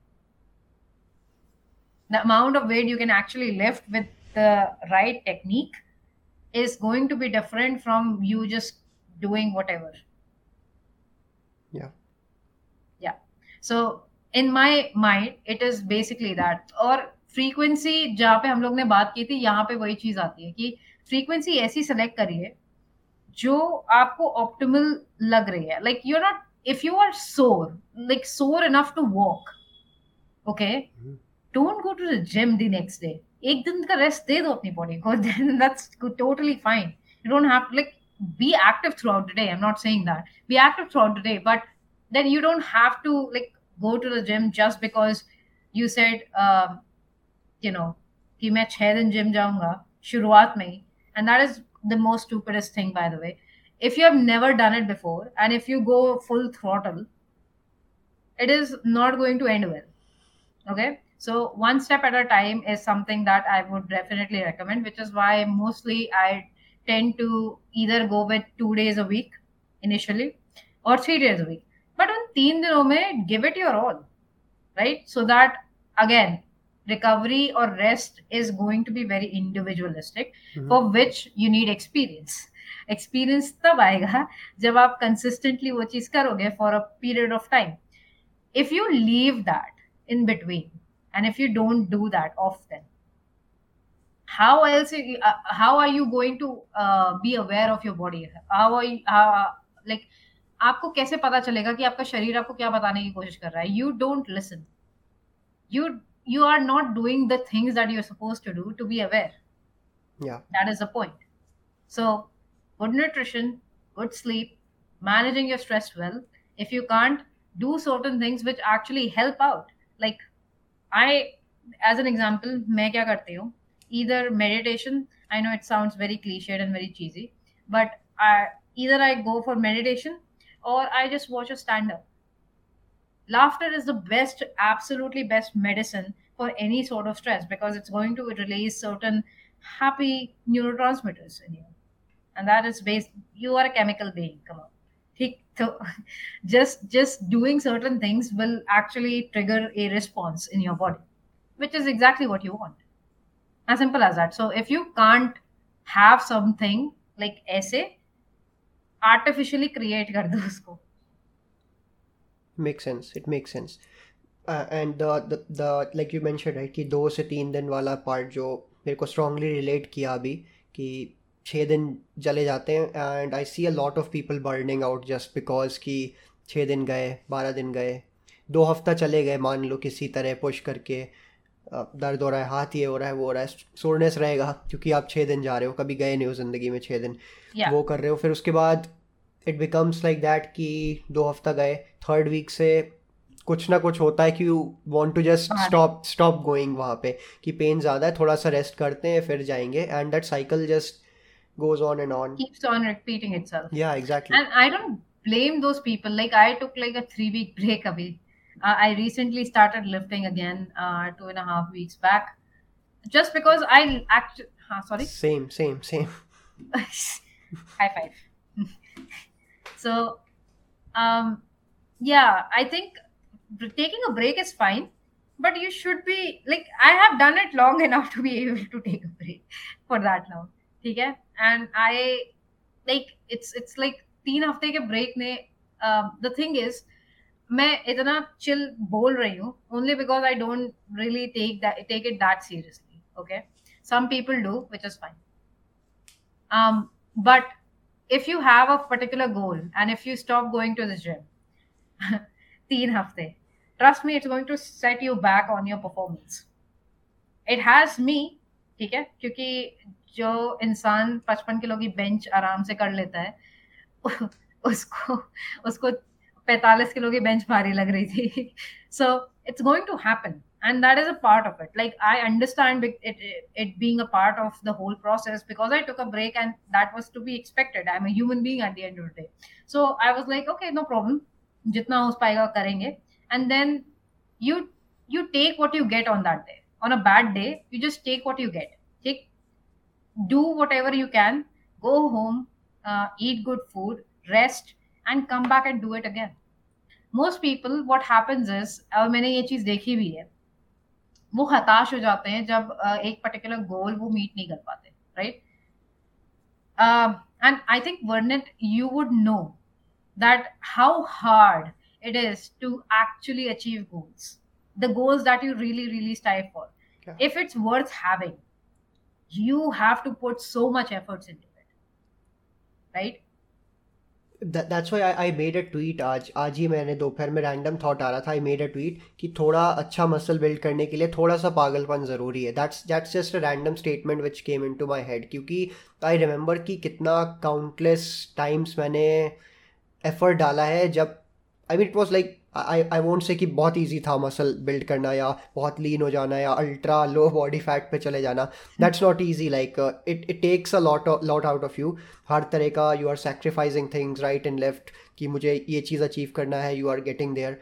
the amount of weight you can actually lift with the right technique is going to be different from you just doing whatever Yeah. so in my mind it is basically that और frequency जहाँ पे हम लोग ने बात की थी यहाँ पे वही चीज़ आती है कि फ्रीक्वेंसी ऐसी सेलेक्ट करिए जो आपको ऑप्टिमल लग रही है। Like you not if you are sore like sore enough to walk okay don't go to the gym the next day एक दिन का रेस्ट दे दो अपनी बॉडी को then that's totally fine you don't have like be active throughout the day I am not saying that be active throughout the day but then you don't have to like go to the gym just because you said um, you know कि मैं छह दिन gym जाऊंगा शुरुआत में ही and that is the most stupidest thing by the way if you have never done it before and if you go full throttle it is not going to end well okay so one step at a time is something that i would definitely recommend which is why mostly i tend to either go with two days a week initially or three days a week तीन दिनों में give it your all right so that again recovery और rest is going to be very individualistic for which you need experience experience तब आएगा जब आप consistently वो चीज़ करोगे for a period of time if you leave that in between and if you don't do that of then how else how are you going to be aware of your body how are like आपको कैसे पता चलेगा कि आपका शरीर आपको क्या बताने की कोशिश कर रहा है? You don't listen you you are not doing the things that you are suppose to do to be aware that is a point so good nutrition good sleep managing your stress well if you can't do certain things which actually help out like I as an example मैं क्या करती हूँ? Either meditation I know it sound very clichéd and very cheesy but I either I go for meditation or I just watch a stand up. Laughter is the best, absolutely best medicine for any sort of stress because it's going to release certain happy neurotransmitters in you. And that is based, you are a chemical being. Come on. So [laughs] just just doing certain things will actually trigger a response in your body, which is exactly what you want. As simple as that. So if you can't have something like essay, artificially create कर दो उसको। Makes sense. Uh, and the, the the like you mentioned right कि दो से तीन दिन वाला part जो मेरे को strongly रिलेट किया अभी कि छः दिन चले जाते हैं and I see a lot of people burning out just because कि छः दिन गए बारह दिन गए दो हफ़्ता चले गए मान लो किसी तरह पुश करके दर्द हो रहा है हाथ ये हो रहा है वो हो रहा है सोरनेस रहेगा क्योंकि आप छः दिन जा रहे हो कभी गए नहीं हो ज़िंदगी में छः दिन। Yeah. वो कर रहे हो फिर उसके बाद इट बिकम्स लाइक दैट कि दो हफ़्ता गए थर्ड वीक से कुछ ना कुछ होता है कि you want to just. Stop stop going वहाँ पे कि पेन ज़्यादा है थोड़ा सा रेस्ट करते हैं फिर जाएँगे and that cycle just goes on and on keeps on repeating itself या exactly and i don't blame those people like i took like a three week break abhi uh, i recently started lifting again uh, two and a half weeks back just because i actually huh, sorry same same same [laughs] high five [laughs] so um yeah i think taking a break is fine but you should be like i have done it long enough [laughs] to be able to take a break for that long okay and i like it's it's like तीन हफ्ते के break ने the thing is मैं इतना chill बोल रही हूँ only because I don't really take take it that seriously okay some people do which is fine but if you have a particular goal and if you stop going to this gym तीन हफ़्ते trust me it's going to set you back on your performance it has me ठीक है? क्योंकि जो इंसान पचपन kilo की bench आराम से कर लेता है, [laughs] उसको उसको 45 किलो की बेंच भारी लग रही थी to happen and that is a part of it like i understand it, it, it being a part of the whole process because i took a break and that was to be expected i'm a human being at the end of the day so i was like okay no problem jitna ho payega karenge and then you you take what you get on that day on a bad day you just take what you get take do whatever you can go home uh, eat good food rest and come back and do it again most people what happens is और मैंने ये चीज देखी भी है वो हताश हो जाते हैं जब uh, एक पर्टिकुलर गोल वो मीट नहीं कर पाते right and I think वर्नेट you would know that how hard it is to actually achieve goals the goals that you really really strive for Yeah. if it's worth having you have to put so much efforts into it right Why I, I made a tweet आज। आज ही मैंने दोपहर में random thought आ रहा था। आई made a tweet कि थोड़ा अच्छा मसल बिल्ड करने के लिए थोड़ा सा पागलपन ज़रूरी है। That's that's just a random statement which came in to my head क्योंकि आई रिमेंबर कि कितना काउंटलेस टाइम्स मैंने एफर्ट डाला है जब I mean it was like I I won't say कि बहुत ईजी था मसल बिल्ड करना या बहुत लीन हो जाना या अल्ट्रा लो बॉडी फैट पे चले जाना। That's not easy like it it takes a lot lot out of you हर तरह का you are sacrificing things right and left कि मुझे ये चीज़ अचीव करना है यू आर गेटिंग देयर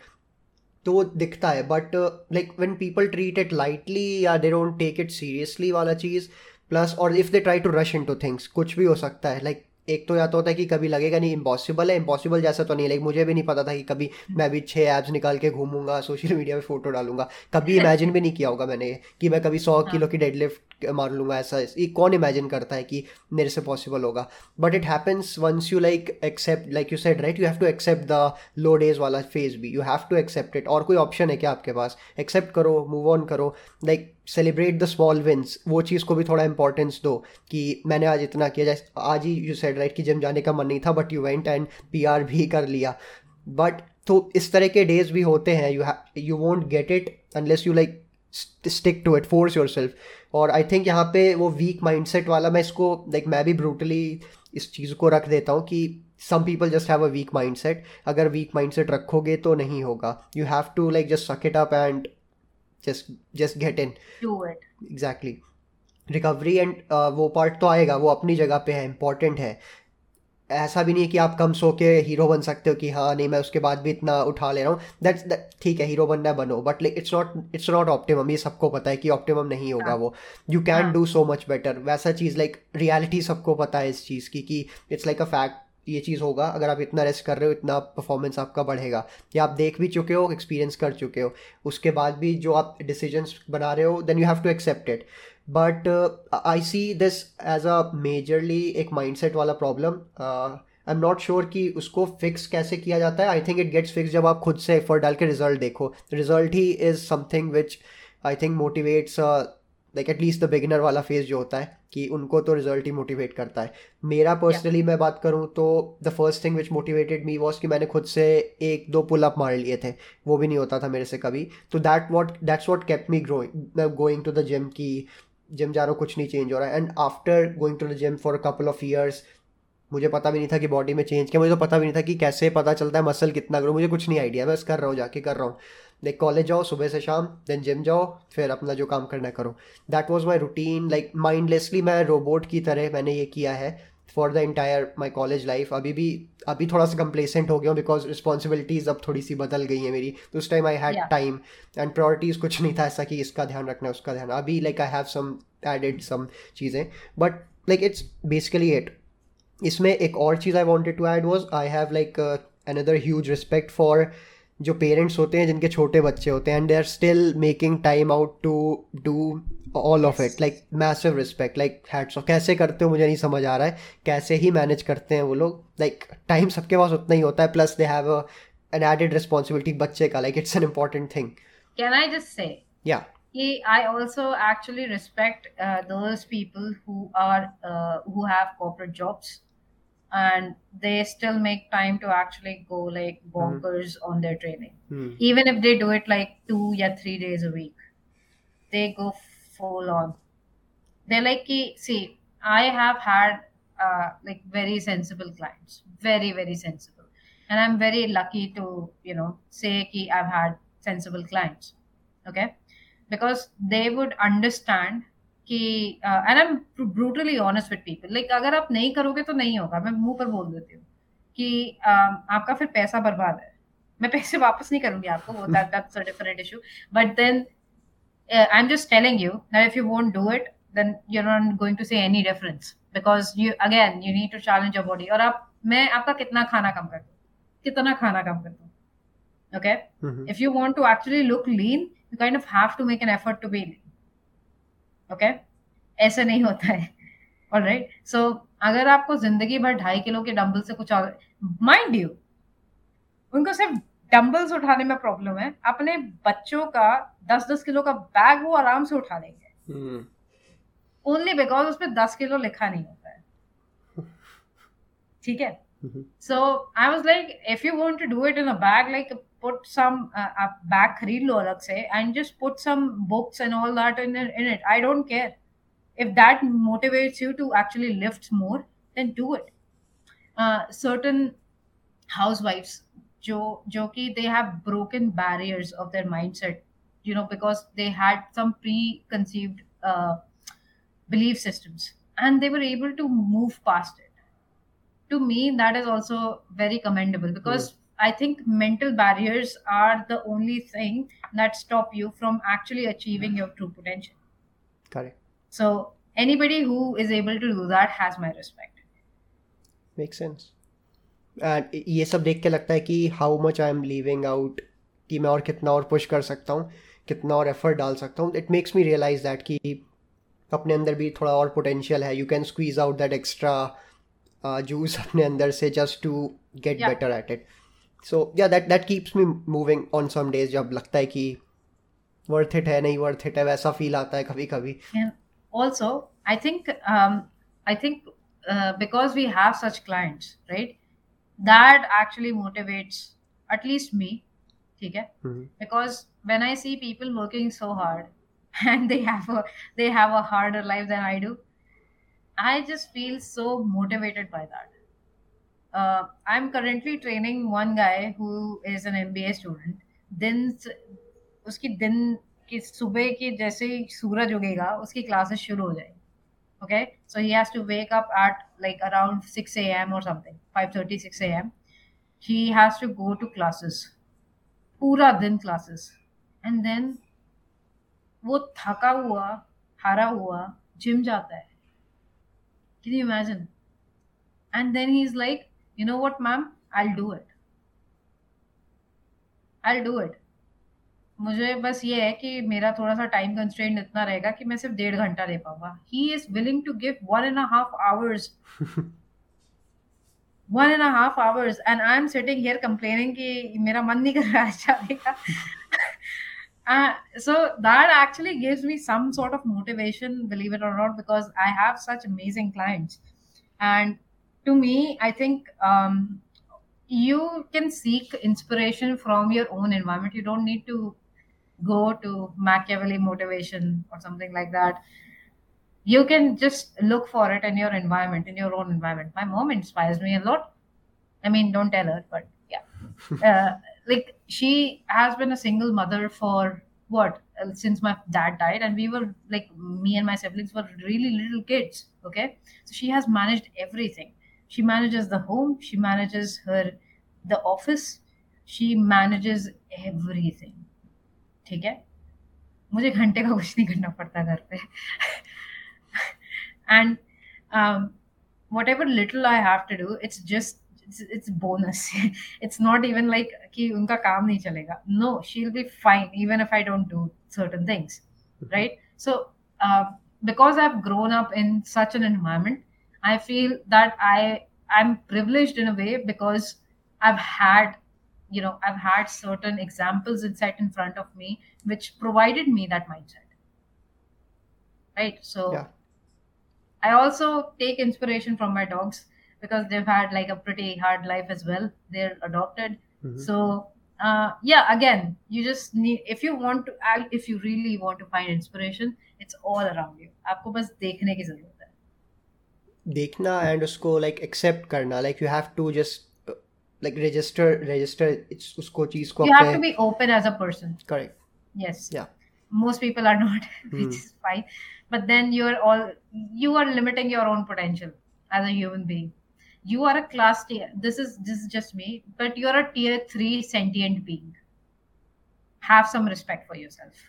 तो दिखता है but like when people treat it lightly या they don't take it seriously वाला चीज़ प्लस और if they try to rush into things कुछ भी हो सकता है लाइक एक तो या तो होता है कि कभी लगेगा नहीं इम्पॉसिबल है इम्पॉसिबल जैसा तो नहीं लाइक मुझे भी नहीं पता था कि कभी मैं भी छः ऐप्स निकाल के घूमूँगा सोशल मीडिया पे फ़ोटो डालूँगा। कभी इमेजिन भी नहीं किया होगा मैंने कि मैं कभी सौ किलो की डेडलिफ्ट मार लूँगा ऐसा। ये कौन इमेजिन करता है कि मेरे से पॉसिबल होगा? But it happens once you like accept like you said right you have to accept the low days वाला फ़ेज़ भी। You have to accept it और कोई ऑप्शन है क्या आपके पास? एक्सेप्ट करो मूव ऑन करो। Like celebrate the small wins वो चीज़ को भी थोड़ा इंपॉर्टेंस दो कि मैंने आज इतना किया। जैसे आज ही यू सेड राइट कि जिम जाने का मन नहीं था but you went and P R भी कर लिया। बट तो इस तरह के डेज़ भी होते हैं। You you won't get it unless you like stick to it force yourself और आई थिंक यहाँ पे वो वीक माइंडसेट वाला मैं इसको लाइक मैं भी ब्रूटली इस चीज़ को रख देता हूँ कि some people just have a weak mindset weak mindset रखोगे तो नहीं होगा। You have to like just suck it up and just just get in do it. Exactly recovery and वो पार्ट तो आएगा वो अपनी जगह पे है इंपॉर्टेंट है। ऐसा भी नहीं है कि आप कम सो के हीरो बन सकते हो कि हाँ नहीं मैं उसके बाद भी इतना उठा ले रहा हूँ। दैट्स ठीक है हीरो बनना बनो। But like it's not it's not optimum ये सबको पता है कि ऑप्टिमम नहीं होगा हाँ। वो you can. Do so much better वैसा चीज़ लाइक रियलिटी सबको पता है इस चीज़ की कि इट्स लाइक अ फैक्ट ये चीज़ होगा, अगर आप इतना रेस्ट कर रहे हो, इतना परफॉर्मेंस आपका बढ़ेगा। या आप देख भी चुके हो एक्सपीरियंस कर चुके हो। उसके बाद भी जो आप डिसीजंस बना रहे हो then you have to accept it but I see this as a majorly एक माइंडसेट वाला problem I am not sure कि उसको फिक्स कैसे किया जाता है। I think it gets fix जब आप खुद से एफर्ट डाल के रिज़ल्ट देखो। Result he is something which I think motivates like at least the beginner वाला फ़ेज़ जो होता है कि उनको तो रिज़ल्ट ही मोटिवेट करता है। मेरा पर्सनली yeah. मैं बात करूँ तो the first thing which motivated me was कि मैंने खुद से एक दो पुल अप मार लिए थे। वो भी नहीं होता था मेरे से कभी। तो that what that's what kept me growing going to the gym की जिम जा रहा हूँ कुछ नहीं चेंज हो रहा है। And after going to the gym for a couple of years मुझे पता भी नहीं था कि बॉडी में चेंज किया। मुझे तो पता भी नहीं था कि कैसे पता चलता है मसल कितना करो मुझे कुछ नहीं आइडिया मैं बस कर रहा हूँ जाके कर रहा हूँ। लाइक कॉलेज जाओ सुबह से शाम देन जिम जाओ फिर अपना जो काम करना करो that was my routine like mindlessly मैं रोबोट की तरह मैंने ये किया है for the entire my college life अभी भी अभी थोड़ा सा कंप्लेसेंट हो गया हूँ बिकॉज़ रिस्पॉन्सिबिलिटीज़ अब थोड़ी सी बदल गई है मेरी तो उस time I had time and priorities कुछ नहीं था ऐसा कि इसका ध्यान रखना है उसका ध्यान अभी like I have some added some चीज़ें but like it's basically it इसमें एक और चीज़ I wanted to add was I have like another huge respect for जो पेरेंट्स होते हैं जिनके छोटे बच्चे होते हैं and they are still making time out to do all of it like massive respect like hats off कैसे करते हो मुझे नहीं समझ आ रहा है. कैसे ही मैनेज करते हैं वो लोग. लाइक टाइम सबके पास उतना ही होता है. Plus they have an added responsibility बच्चे का. Like it's an important thing can i just say? या He- I also actually respect uh, those people who are uh, who have corporate jobs. And they still make time to actually go like bonkers on their training. Even if they do it like two or three days a week, they go full on. They're like, see, I have had uh, like very sensible clients, very very sensible, and I'm very lucky to you know say ki I've had sensible clients. Okay, because they would understand कि and I am brutally honest with people like अगर आप नहीं करोगे तो नहीं होगा। मैं मुँह पर बोल देती हूँ कि uh, आपका फिर पैसा बर्बाद है। मैं पैसे वापस नहीं करूँगी आपको वो that that's a different issue but then I am just telling you that if you won't do it then you're not going to see any difference. Because you again you need to challenge your body और आप मैं आपका कितना खाना कम कर दूँ कितना खाना कम कर दूँ okay? Mhm. if you want to actually look lean you kind of have to make an effort to be lean. Okay? ऐसे नहीं होता है। ऑल राइट सो अगर आपको ज़िंदगी भर ढाई किलो के डंबल से कुछ माइंड यू उनको सिर्फ़ डंबल्स उठाने में प्रॉब्लम है। अपने बच्चों का दस दस किलो का बैग वो आराम से उठा लेंगे. ओनली बिकॉज़ उसमें दस किलो लिखा नहीं होता है। [laughs] ठीक है? So I was like if you want to do it in a bag, like put some uh, back read lorak say and just put some books and all that in, in it. I don't care. If that motivates you to actually lift more then do it. Uh, certain housewives jo, jo ki they have broken barriers of their mindset you know because they had some preconceived uh, belief systems and they were able to move past it. To me that is also very commendable because mm. i think mental barriers are the only thing that stop you from actually achieving your true potential Correct. so anybody who is able to do that has my respect make sense and ये सब देख के लगता है कि how much I am leaving out कि मैं और कितना और पुश कर सकता हूँ कितना और एफर्ट डाल सकता हूँ it makes me realise that कि अपने अंदर भी थोड़ा और पोटेंशियल है you can squeeze out that extra juice अपने [laughs] अंदर से just to gate Yeah. Better at it so yeah that that keeps me moving on some days जब लगता है कि वर्थ इट है नहीं वर्थ इट है वैसा फील आता है कभी कभी and also i think um, i think uh, because we have such clients right that actually motivates at least me okay because when i see people working so hard and they have a they have a harder life than i do i just feel so motivated by that uh, i'm currently training one guy who is an mba student दिन स- उसकी दिन की सुबह की जैसे ही सूरज उगेगा उसकी classes शुरू हो जाएगी okay so he has to wake up at like around 6 a.m or something 5.30 6 a.m he has to go to classes पूरा दिन क्लासेस एंड देन वो थका हुआ हारा हुआ जिम जाता है can you imagine and then he is like you know what ma'am I do it I do it मुझे बस ये है कि मेरा थोड़ा सा टाइम कंस्ट्रेंट इतना रहेगा कि मैं सिर्फ डेढ़ घंटा दे पाऊंगा he is willing to give one and half hours one and half hours and I am sitting here complaining कि मेरा मन नहीं कर रहा है जाने का Uh, so that actually gives me some sort of motivation, believe it or not, because I have such amazing clients. to me, I think um, you can seek inspiration from your own environment. You don't need to go to Machiavelli motivation or something like that. You can just look for it in your environment, in your own environment. My mom inspires me a lot. I mean, don't tell her, but yeah. [laughs] uh, like she has been a single mother for what uh, since my dad died and we were like me and my siblings were really little kids okay so she has managed everything she manages the home she manages her the office she manages everything ठीक है मुझे घंटे का कुछ नहीं करना पड़ता घर पे and um, whatever little I have to do, it's just it's, it's bonus. it's not even like कि उनका काम नहीं चलेगा. No, she'll be fine even if I don't do certain things, right? So uh, because I've grown up in such an environment, I feel that I I'm privileged in a way because I've had you know I've had certain examples and set in front of me which provided me that mindset. Right. So Yeah. I also take inspiration from my dogs because they've had like a pretty hard life as well. They're adopted. Mhm. So uh, yeah, again, you just need if you want to act, if you really want to find inspiration, it's all around you. आपको बस देखने की जरूरत है. देखना and उसको like accept करना like you have to just like register register उसको चीज को You have to अपने be open as a person. Correct Yes. Yeah. Most people are not, [laughs] which Hmm. is fine. But then you're all you are limiting your own potential as a human being. You are a class tier. This is this is just me, but you're a tier three sentient being. Have some respect for yourself.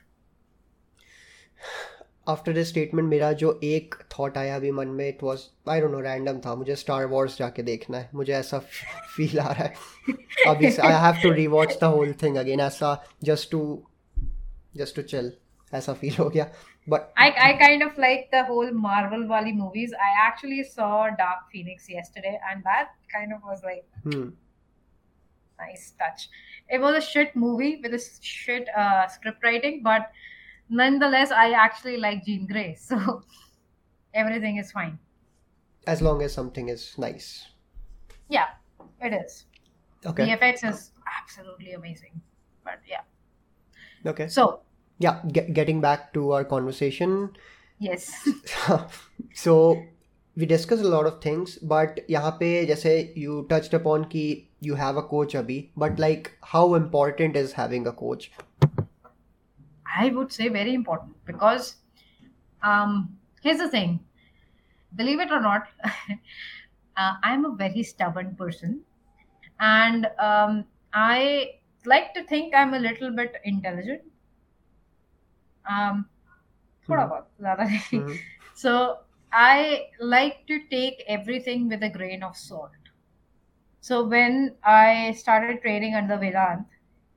After this statement मेरा जो एक thought आया अभी मन में it was I don't know random था मुझे star Wars जाके देखना है मुझे ऐसा फील आ रहा है अभी I have to rewatch the whole thing again ऐसा just to just to chill ऐसा फील हो गया but I, I kind of like the whole Marvel Wally movies. I actually saw Dark Phoenix yesterday, and that kind of was like hmm, nice touch. It was a shit movie with a shit uh, script writing, but nonetheless, I actually like Jean Grey, so [laughs] everything is fine. as long as something is nice Yeah, it is. okay VFX is absolutely amazing. But yeah, okay so yeah get, getting back to our conversation yes, [laughs] so we discussed a lot of things but यहाँ पे जैसे you touched upon कि you have a coach अभी but like how important is having a coach I would say very important because um, here's the thing believe it or not, [laughs] uh, I'm a very stubborn person and um, I like to think I'm a little bit intelligent. Um, थोड़ा हम्म, बहुत, ज़्यादा नहीं. हम्म, [laughs] So I like to take everything with a grain of salt. So when I started training under Vedant,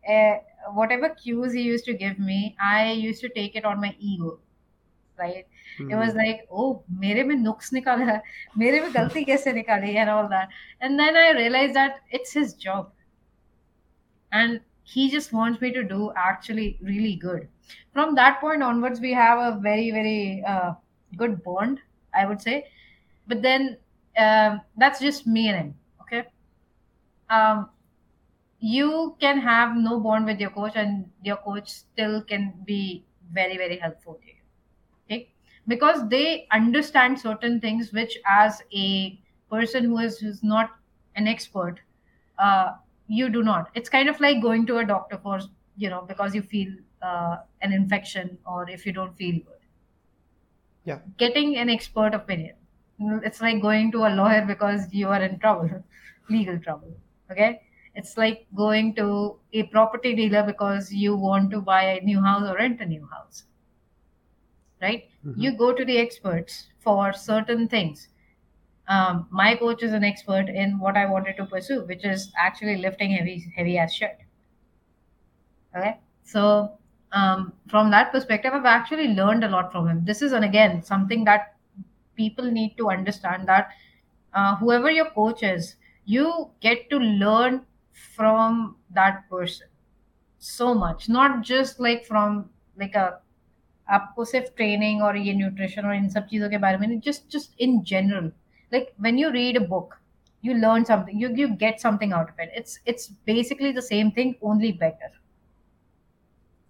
uh, whatever cues he used to give me, I used to take it on my ego. Right? Mm-hmm. It was hmm. like, oh, mere mein nooks nikala, mere mein galti [laughs] kaise nikali, and all that. And then I realized that it's his job. And he just wants me to do actually really good. From that point onwards, we have a very, very uh, good bond, I would say. But then um, that's just me and him. Okay. Um, you can have no bond with your coach and your coach still can be very very helpful to you. Okay? Because they understand certain things which as a person who is who's not an expert uh, you do not. It's kind of like going to a doctor for you know because you feel uh, an infection or if you don't feel good. Yeah. getting an expert opinion. It's like going to a lawyer because you are in trouble [laughs] legal trouble. Okay it's like going to a property dealer because you want to buy a new house or rent a new house right? Mhm. you go to the experts for certain things. Um, my coach is an expert in what i wanted to pursue which is actually lifting heavy heavy ass shit okay? So um, from that perspective i've actually learned a lot from him. This is and again something that people need to understand that uh, whoever your coach is you get to learn from that person so much not just like from like a आपको सिर्फ training और ये nutrition और इन सब चीज़ों के बारे में नहीं just just in general like when you read a book you learn something you you get something out of it it's it's basically the same thing only better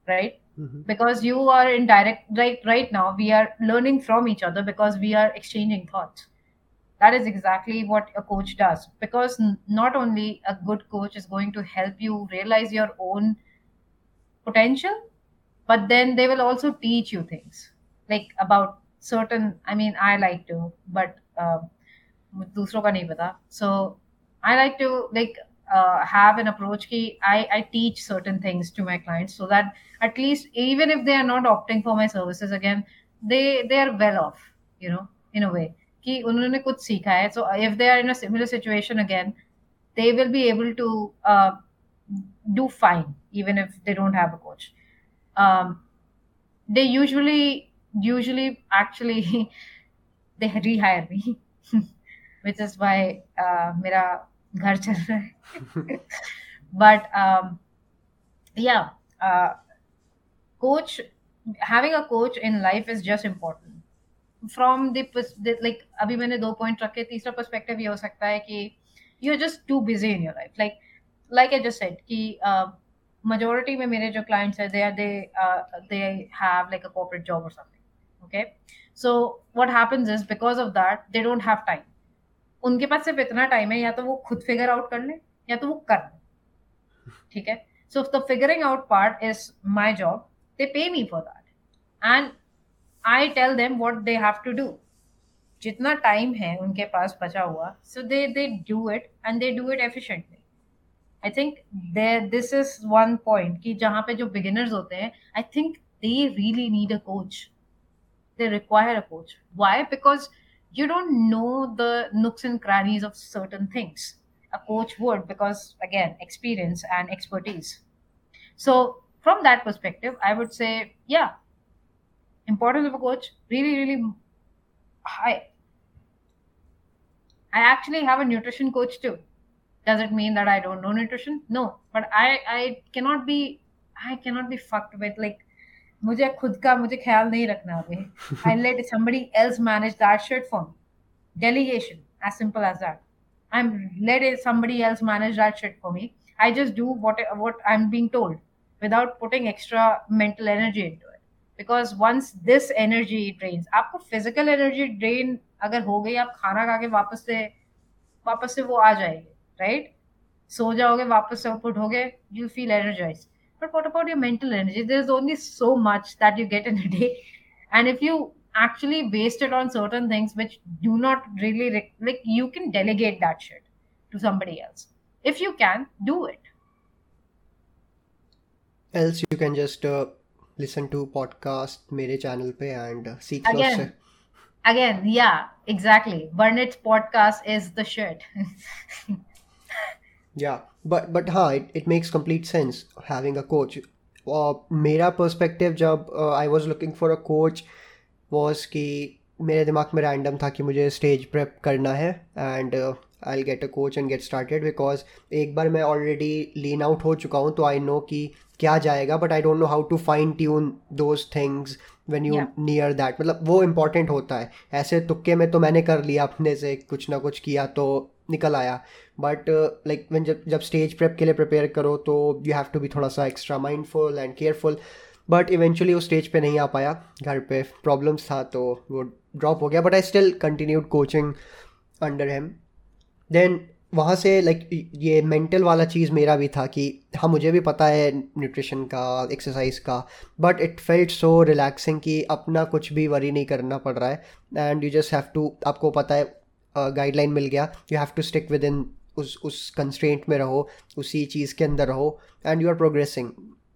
right Mhm. because you are in direct right right now we are learning from each other because we are exchanging thoughts that is exactly what a coach does because n- not only a good coach is going to help you realize your own potential but then they will also teach you things like about certain i mean i like to but um, दूसरों का नहीं पता so i like to like uh, have an approach ki I, I teach certain things to my clients so that at least even if they are not opting for my services again they they are well off you know in a way कि उन्होंने कुछ सीखा है so if they are in a similar situation again they will be able to uh, do fine even if they don't have a coach um, they usually usually actually [laughs] they rehire me [laughs] which is why uh, मेरा घर [laughs] चल रहा है but um, yeah uh, coach having a coach in life is just important From like अभी मैंने दो point रखे, तीसरा परस्पेक्टिव ये हो सकता है कि you are just too busy in your life like like I just said कि मजोरिटी में मेरे जो क्लाइंट्स हैं they are they they have like a corporate job और something okay so what happens is because of that they don't have time उनके पास सिर्फ़ इतना टाइम है, या तो वो खुद फिगर आउट कर लें, या तो वो कर लें, ठीक है? So the figuring out part is my job they pay me for that and I tell them what they have to do जितना टाइम है उनके पास बचा हुआ so they they do it and they do it efficiently I think there this is one point कि जहाँ पे जो बिगिनर्स होते हैं I think they really need a coach they require a coach why because you don't know the nooks and crannies of certain things a coach would because again experience and expertise so from that perspective i would say yeah importance of a coach really really high i actually have a nutrition coach too does it mean that i don't know nutrition no but i i cannot be i cannot be fucked with like मुझे खुद का मुझे ख्याल नहीं रखना अभी I late somebody else manage that shit for me delegation as simple as that i'm let it- somebody else manage that shit for me i just do what what i'm being told without putting extra mental energy into it because once this energy drains आपको physical energy drain अगर हो गई आप खाना खा के वापस से वापस से वो आ जाएगी राइट सो जाओगे वापस से आउटपुट हो गए you feel energize but what about your mental energy there is only so much that you get in a day and if you actually waste it on certain things which do not really re- like you can delegate that shit to somebody else if you can do it else you can just uh, listen to podcast मेरे channel पे and uh, सीख Again. उससे again yeah exactly burnet's podcast is the shit Yeah, but but हाँ it, it makes complete sense having a coach. Uh, मेरा perspective जब uh, I was looking for a coach was कि मेरे दिमाग में random था कि मुझे स्टेज प्रेप करना है and I get a coach and get started because एक बार मैं ऑलरेडी लीन आउट हो चुका हूँ तो आई नो कि क्या जाएगा but I don't know how to fine tune those things when you near that मतलब वो इंपॉर्टेंट होता है। ऐसे तुक्के में तो मैंने कर लिया अपने से कुछ ना कुछ किया तो निकल आया। बट लाइक व्हेन जब जब स्टेज प्रेप के लिए प्रिपेयर करो तो यू हैव टू बी थोड़ा सा extra mindful and careful but eventually वो स्टेज पे नहीं आ पाया। घर पे प्रॉब्लम्स था तो वो ड्रॉप हो गया but I still continued coaching under him then वहाँ से लाइक ये मेंटल वाला चीज़ मेरा भी था कि हाँ मुझे भी पता है न्यूट्रिशन का एक्सरसाइज का but it felt so relaxing कि अपना कुछ भी वरी नहीं करना पड़ रहा है। And you just have to आपको पता है गाइडलाइन मिल गया you have to stick within उस उस कंस्ट्रेंट में रहो, उसी चीज़ के अंदर रहो एंड यू आर प्रोग्रेसिंग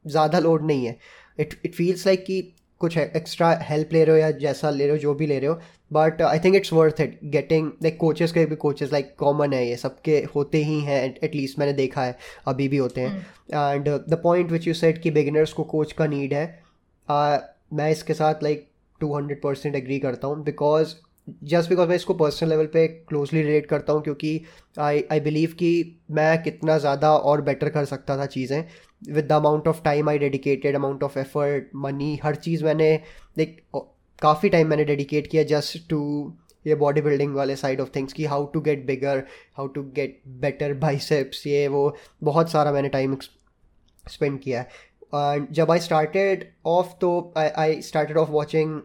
ज़्यादा लोड नहीं है। इट इट फील्स लाइक कि कुछ एक्स्ट्रा हेल्प ले रहे हो या जैसा ले रहे हो जो भी ले रहे हो but I think it's worth it getting like coaches के भी कोचेस लाइक कॉमन है ये सबके होते ही हैं एटलीस्ट मैंने देखा है अभी भी होते हैं। And the point which you set कि बिगिनर्स को कोच का नीड है uh, मैं इसके साथ like two hundred percent agree करता हूँ बिकॉज़ जस्ट बिकॉज़ मैं इसको पर्सनल लेवल पे क्लोजली रिलेट करता हूँ, क्योंकि आई आई बिलीव कि मैं कितना ज़्यादा और बेटर कर सकता था चीज़ें। With the amount of time I dedicated amount of effort money हर चीज़ मैंने लाइक काफ़ी टाइम मैंने डेडिकेट किया जस्ट टू ये बॉडी बिल्डिंग वाले साइड ऑफ़ थिंग्स कि how to get bigger how to get better biceps ये वो बहुत सारा मैंने टाइम स्पेंड किया है। जब आई स्टार्टेड ऑफ़ तो I started off watching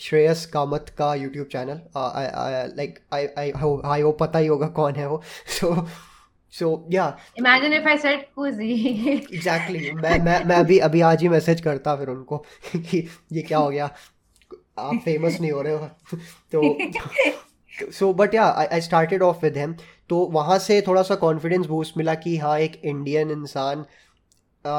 Shreyas Kamat का YouTube channel like I I I पता ही होगा कौन है वो सो सो या imagine if i said kuzi exactly [laughs] मैं मैं मैं अभी अभी आज ही मैसेज करता फिर उनको [laughs] कि ये क्या हो गया? आप फ़ेमस नहीं हो रहे हो। [laughs] तो so but yeah I started off with him तो वहाँ से थोड़ा सा कॉन्फिडेंस बूस्ट मिला कि हाँ एक इंडियन इंसान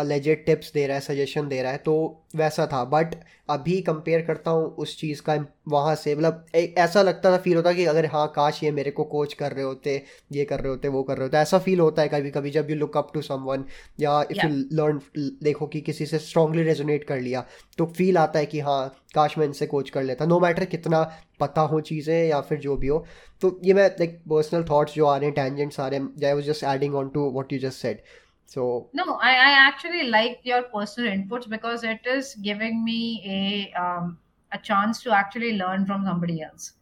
लेजेट टिप्स दे रहा है सजेशन दे रहा है तो वैसा था। बट अभी कंपेयर करता हूँ उस चीज़ का वहाँ से मतलब ऐसा लगता था फील होता कि अगर हाँ काश ये मेरे को कोच कर रहे होते ये कर रहे होते वो कर रहे होते। ऐसा फील होता है कभी कभी जब you look up to someone या इफ़ यू लर्न देखो कि किसी से स्ट्रांगली रेजोनेट कर लिया तो फील आता है कि हाँ काश मैं इनसे कोच कर लेता। नो मैटर कितना पता हो चीज़ें या फिर जो भी हो। तो ये मैं लाइक पर्सनल थाट्स जो आ रहे हैं टेंजेंट्स आ रहे हैं I was just adding on to what you just said so no I, I actually like your personal inputs because it is giving me a um, a chance to actually learn from somebody else.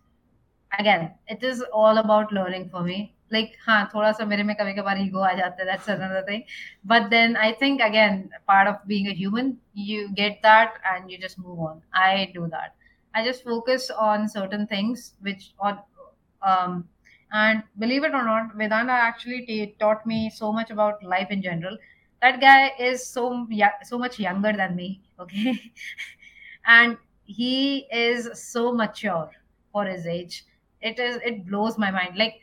Again it is all about learning for me. Like huh thoda sa mere mein kabhi kabhi ego aa jata that's another thing. But then i think again part of being a human you get that and you just move on. I do that. I just focus on certain things which on um and believe it or not, Vedanta actually ta- taught me so much about life in general. That guy is so yeah, so much younger than me. [laughs] Okay, and he is so mature for his age. It is it blows my mind. Like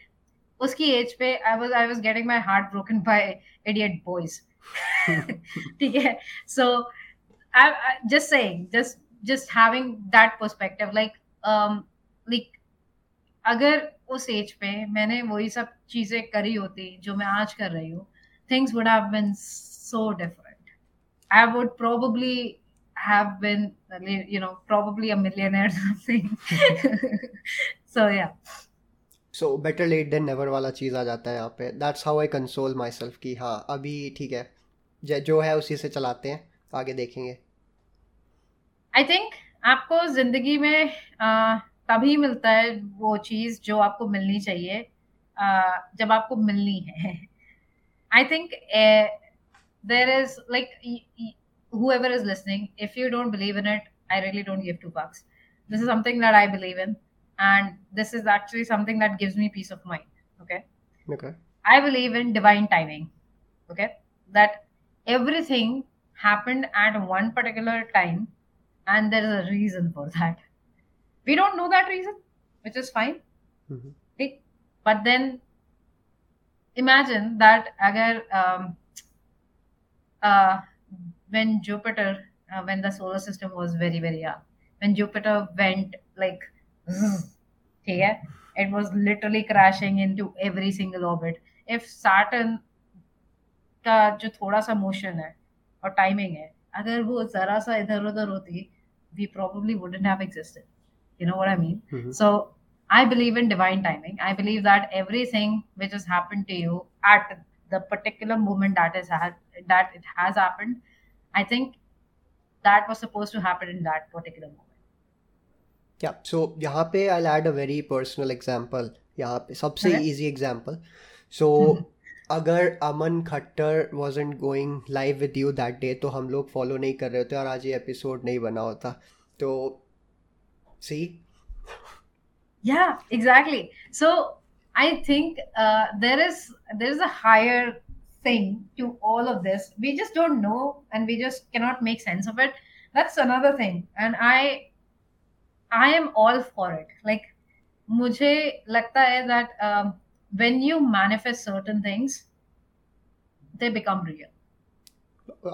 uski age pe, I was I was getting my heart broken by idiot boys. [laughs] ठीक है? so I, I just saying, just just having that perspective like um like अगर उस age पे मैंने वही सब चीज़ें करी होती जो मैं आज कर रही हूँ। Things would have been so different. I would probably have been you know probably a millionaire or something. [laughs] So yeah. So better late than never वाला चीज़ आ जाता है यहाँ पे। That's how I console myself कि हाँ अभी ठीक है। जो है उसी से चलाते हैं आगे देखेंगे। आई थिंक आपको ज़िंदगी में अ, तभी मिलता है वो चीज़ जो आपको मिलनी चाहिए जब आपको मिलनी है। I think there is like whoever is listening if you don't believe in it I really don't give two bucks this is something that I believe in and this is actually something that gives me peace of mind okay I believe in divine timing okay that everything happen at one particular time and there is a reason for that We don't know that reason, which is fine. Okay. But then imagine that agar, um, uh, when Jupiter, uh, when the solar system was very, very young, when Jupiter went like, zzz, ठीक है? it was literally crashing into every single orbit. If Saturn का जो थोड़ा सा motion है और timing है अगर वो जरा सा इधर उधर होती we probably wouldn't have existed. You know what I mean? Mhm. So I believe in divine timing. I believe that everything which has happened to you at the particular moment that is ha- that it has happened, I think that was supposed to happen in that particular moment. या सो यहाँ पे आई add a very personal example यहाँ पे सबसे Okay. Easy example so अगर Aman Khattar wasn't going live with you that day तो हम लोग फॉलो नहीं कर रहे होते और आज ये एपिसोड नहीं बना होता तो सी yeah exactly so i think uh, there is there is a higher thing to all of this we just don't know and we just cannot make sense of it that's another thing and i i am all for it like मुझे लगता है that um, when you manifest certain things they become real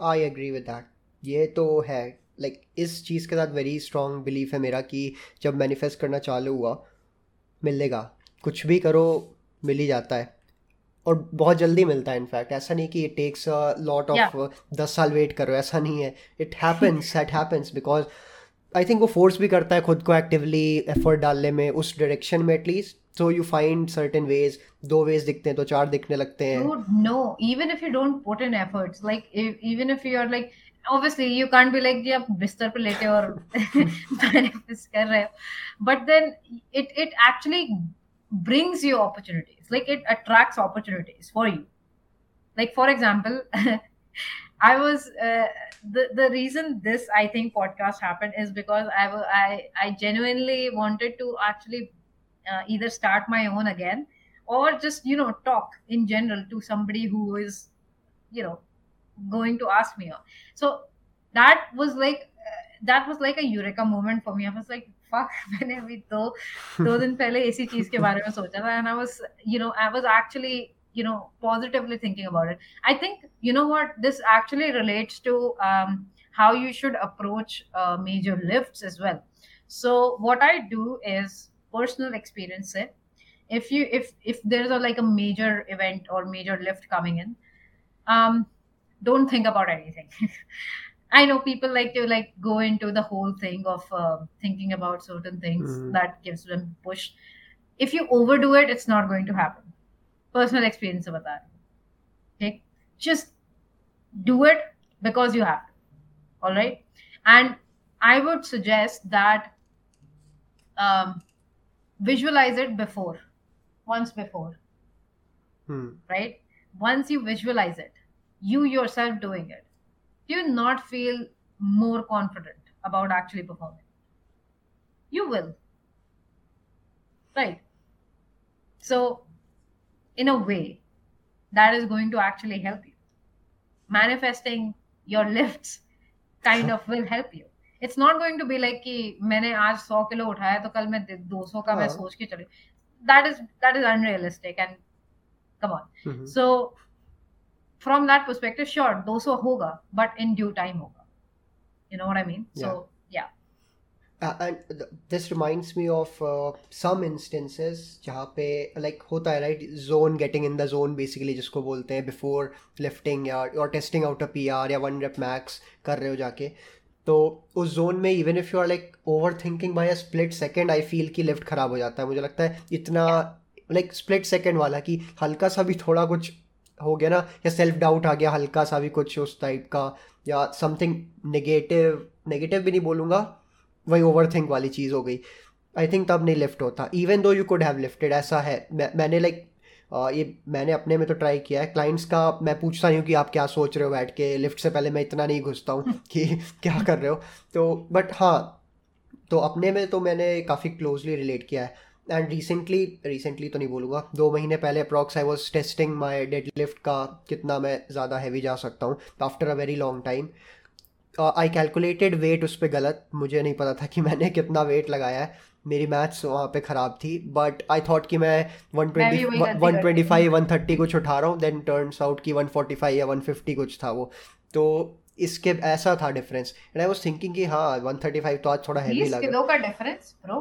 I agree with that ये तो है like like, इस चीज़ के साथ very strong belief है मेरा कि जब मैनिफेस्ट करना चालू हुआ मिलेगा। कुछ भी करो मिल ही जाता है। और बहुत जल्दी मिलता है इनफैक्ट ऐसा नहीं कि it takes a lot of दस साल वेट करो ऐसा नहीं है। It happens that happens because I think वो फोर्स भी करता है खुद को एक्टिवली एफर्ट डालने में उस डायरेक्शन में at least so you find certain ways दो वेज दिखते हैं तो चार दिखने लगते हैं। No. Even if you don't put in efforts, like if, even if you're like, obviously you can't be like, जी आप बिस्तर पे लेटे और manifest कर रहे हो. But then it it actually brings you opportunities. Like it attracts opportunities for you. Like for example, [laughs] I was uh, the the reason this I think podcast happened is because I wa- I I genuinely wanted to actually uh, either start my own again or just you know talk in general to somebody who is you know going to ask me out. so that was like uh, that was like a eureka moment for me i was like fuck [laughs] मैंने अभी दो दो दिन पहले इसी चीज के बारे में सोचा था and i was you know i was actually you know positively thinking about it i think you know what this actually relates to um, how you should approach uh, major lifts as well so what i do is personal experience it if you if if there's a like a major event or major lift coming in um don't think about anything. [laughs] I know people like to like go into the whole thing of uh, thinking about certain things mm-hmm. that gives them push. If you overdo it it's not going to happen. Personal experience about that. Okay? Just do it because you have to. All right? And i would suggest that um, visualize it before. Once before. Hmm. right? Once you visualize it you yourself doing it do you not feel more confident about actually performing you will right so in a way that is going to actually help you manifesting your lifts kind of will help you it's not going to be like कि मैंने आज 100 kilo उठाया तो कल मैं 200 का मैं हाँ. सोच के चली that is that is unrealistic and come on Mhm. so from that perspective sure 200 होगा but in due time होगा you know what i mean so yeah Uh, and th- this reminds me of uh, some instances जहाँ पे like होता है right zone getting in the zone basically जिसको बोलते हैं before lifting या or testing out a PR या one rep max कर रहे हो जाके तो उस जोन में even if you are like overthinking by a split second I feel कि लिफ्ट खराब हो जाता है मुझे लगता है इतना लाइक स्प्लिट सेकेंड वाला कि हल्का सा भी थोड़ा कुछ हो गया ना या सेल्फ डाउट आ गया हल्का सा भी कुछ उस टाइप का या समथिंग नेगेटिव नेगेटिव भी नहीं बोलूँगा वही ओवर थिंक वाली चीज़ हो गई। आई थिंक तब नहीं लिफ्ट होता। Even though you could have lifted ऐसा है। मैं, मैंने लाइक ये मैंने अपने में तो ट्राई किया है। क्लाइंट्स का मैं पूछता नहीं हूँ कि आप क्या सोच रहे हो बैठ के। लिफ्ट से पहले मैं इतना नहीं घुसता हूँ [laughs] कि क्या कर रहे हो। तो बट हाँ तो अपने में तो मैंने काफ़ी क्लोजली रिलेट किया है। एंड रिसेंटली रिसेंटली तो नहीं बोलूँगा। दो महीने पहले approx I was testing my deadlift का कितना मैं ज़्यादा हैवी जा सकता हूँ after a very long time I calculated weight उस पर गलत। मुझे नहीं पता था कि मैंने कितना वेट लगाया है। मेरी मैथ्स वहाँ पे ख़राब थी। बट आई थॉट कि मैं one twenty one twenty five one thirty कुछ उठा रहा हूँ। देन टर्न्स आउट कि वन फोर्टी फाइव या वन फिफ्टी कुछ था वो। तो इसके ऐसा था difference and I was thinking कि हाँ वन थर्टी फाइव तो आज थोड़ा हैवी लगा का difference bro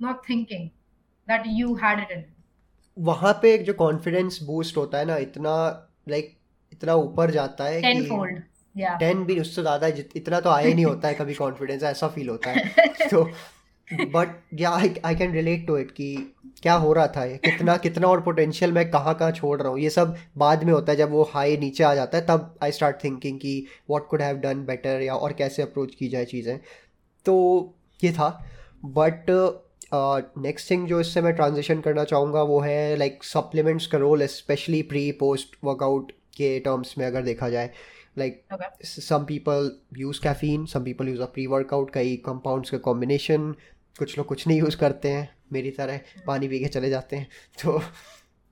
not thinking that you had it in वहाँ पे एक जो कॉन्फिडेंस बूस्ट होता है ना इतना लाइक like, इतना ऊपर जाता है Tenfold. टेन भी उससे ज़्यादा इतना तो आया नहीं होता है कभी कॉन्फिडेंस ऐसा फील होता है। [laughs] तो but yeah I can relate to it कि क्या हो रहा था ये? कितना कितना और पोटेंशियल मैं कहाँ कहाँ छोड़ रहा हूँ? ये सब बाद में होता है जब वो हाई नीचे आ जाता है तब आई स्टार्ट थिंकिंग कि what could have done better या और कैसे अप्रोच की जाए चीज़ें। तो ये था बट नेक्स्ट थिंग जो इससे मैं ट्रांजिशन करना चाहूँगा वो है लाइक सप्लीमेंट्स का role specially pre post workout के टर्म्स में अगर देखा जाए। Like some people use caffeine some people use a pre workout कई compounds का कॉम्बिनेशन कुछ लोग कुछ नहीं यूज़ करते हैं मेरी तरह पानी पी के चले जाते हैं [laughs] तो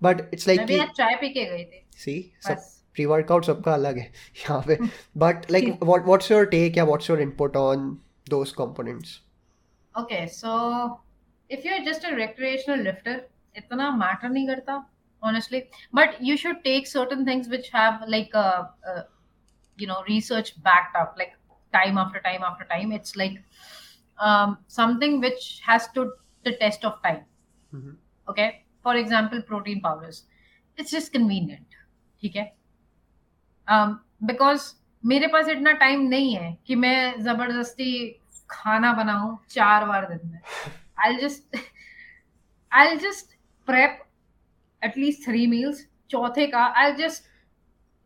बट इट्स लाइक चाय पी के गए थे। सी सब प्री वर्कआउट सबका अलग है [laughs] यहाँ पे। But like what what's your take या what's your input on those components okay so if you are just a recreational lifter इतना मैटर नहीं करता honestly but you should take certain things which have like a, a you know research backed up like time after time after time it's like um, something which has stood the test of time mm-hmm. okay for example protein powders it's just convenient okay um, because मेरे पास इतना time नहीं है कि मैं ज़बरदस्ती खाना बनाऊँ चार बार दिन में I just I just prep at least three meals चौथे का आई जस्ट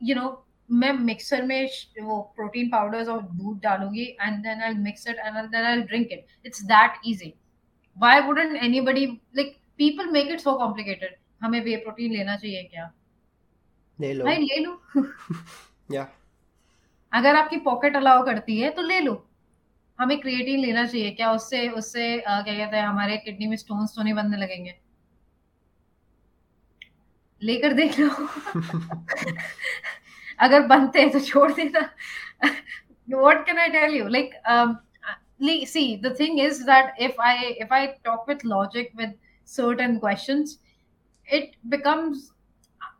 यू नो मैं मिक्सर में वो प्रोटीन पाउडर्स और दूध डालूँगी and then I mix it and then I drink it it's that easy why wouldn't anybody like people make it so complicated हमें whey protein लेना चाहिए क्या? ले लो। भाई ले लो। [laughs] या अगर आपकी पॉकेट अलाउ करती है तो ले लो। हमें क्रिएटिन लेना चाहिए। क्या उससे उससे आ, क्या कहते हैं हमारे किडनी में स्टोन्स तो नहीं बनने लगेंगे? लेकर देख लो। [laughs] अगर बनते हैं तो छोड़ देना। What can I tell you like see the thing is that if I if I talk with logic with certain question it becomes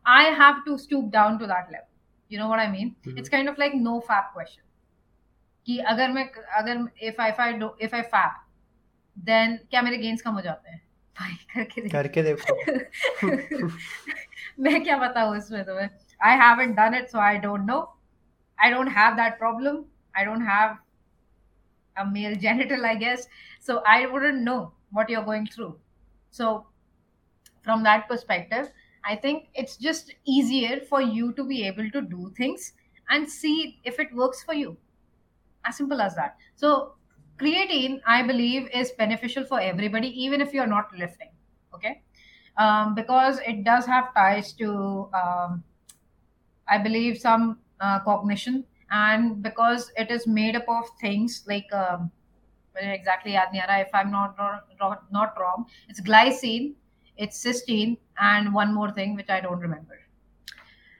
I have to stoop down to that level you know what I mean it's kind of like no fap question कि अगर मैं अगर if I if I do if I fap, then क्या मेरे gains कम हो जाते हैं? भाई करके देखो करके देखो [laughs] मैं क्या बताऊँ इसमें तुम्हें I haven't done it, so I don't know. I don't have that problem. I don't have a male [laughs] genital, I guess. So I wouldn't know what you're going through. So, from that perspective, I think it's just easier for you to be able to do things and see if it works for you. As simple as that. So, creatine, I believe, is beneficial for everybody, even if you're not lifting. Okay. Um, because it does have ties to um, I believe, some uh, cognition. And because it is made up of things like um, मुझे exactly याद नहीं आ रहा if I'm not not, not wrong it's glycine it's cysteine and one more thing which I don't remember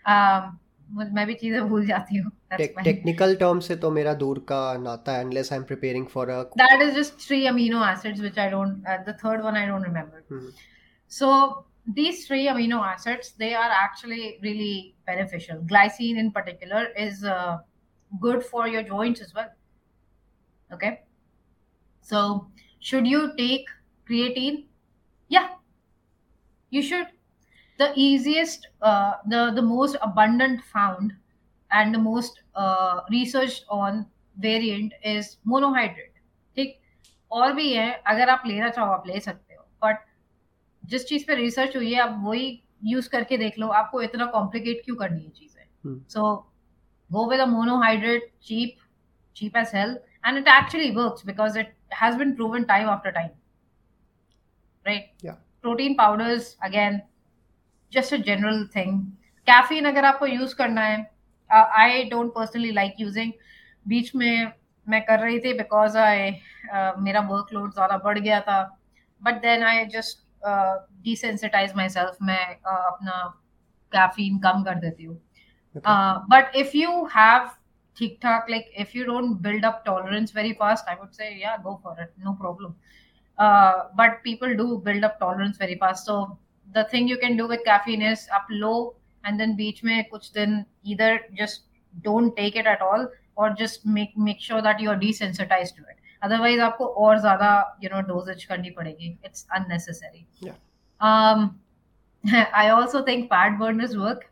um, मैं भी चीजें भूल जाती हूँ technical terms se to mera dur ka nata hai unless i'm preparing for a that is just three amino acids which i don't uh, the third one i don't remember. Mm-hmm. so these three amino acids they are actually really beneficial. Glycine in particular is uh, good for your joints as well. Okay? So should you take creatine? Yeah. You should. The easiest uh, the the most abundant found and the most uh, researched on इज़ monohydrate ठीक? और भी है अगर आप लेना चाहो आप ले सकते हो बट जिस चीज़ पे रिसर्च हुई है आप वही यूज़ करके देख लो आपको इतना कॉम्प्लिकेट क्यों करनी है चीज़ें? So go with a monohydrate cheap cheap as hell and it actually work because it has been proven time after time right protein powders again just a general thing caffeine अगर आपको use करना है I don't personally like using बीच में मैं कर रही थी because I मेरा वर्कलोड ज़्यादा बढ़ गया था। But then I just desensitize myself मैं uh, अपना कैफीन कम कर देती हूँ। बट इफ़ यू हैव ठीक ठाक like if you don't build up tolerance very fast I would say yeah go for it no problem but people do build up tolerance very fast so the thing you can do with caffeine is आप लो and then बीच में कुछ दिन इधर just don't take it at all और just make make sure that you are desensitize to it otherwise आपको और ज़्यादा यू नो डोजेज करनी पड़ेगी. It's unnecessary um, [laughs] I also think pad burners work,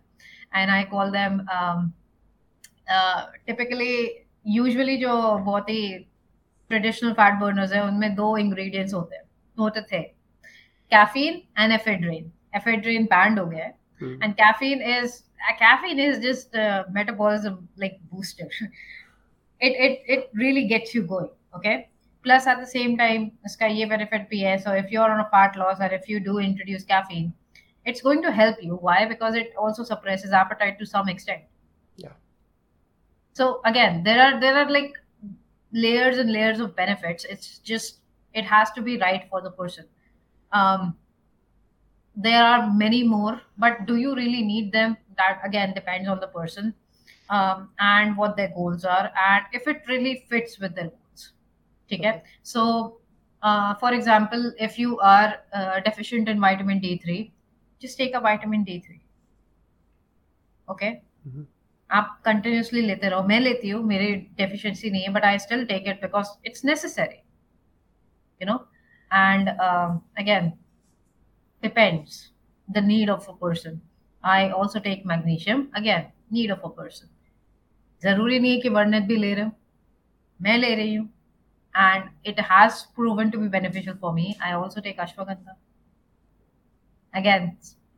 and I call them um, uh, typically, usually जो बहुत ही traditional fat Berners हैं उनमें दो इंग्रेडिएंट्स होते हैं. होते थे caffeine and ephedrine ephedrine banned हो गया है. Hmm. and caffeine is uh, caffeine is just uh, metabolism like booster. [laughs] It it it really gets you going okay? Plus at the same time iska ye benefit bhi hai. So if you're on a fat loss or if you do introduce caffeine it's going to help you. Why? Because it also suppresses appetite to some extent. Yeah. so again there are there are like layers and layers of benefits. It's just it has to be right for the person. Um there are many more but do you really need them that again depends on the person um, and what their goals are and if it really fits with their goals okay Okay. so uh, for example if you are uh, deficient in vitamin d3 just take a vitamin d3 okay Mhm. आप continuously लेते रहो मैं लेती हूँ मेरी deficiency नहीं है but I still take it because it's necessary you know and again depends the need of a person i also take magnesium again need of a person जरूरी नहीं है कि वर्णित भी ले रहे हो मैं ले रही हूँ and it has proven to be beneficial for me i also take ashwagandha again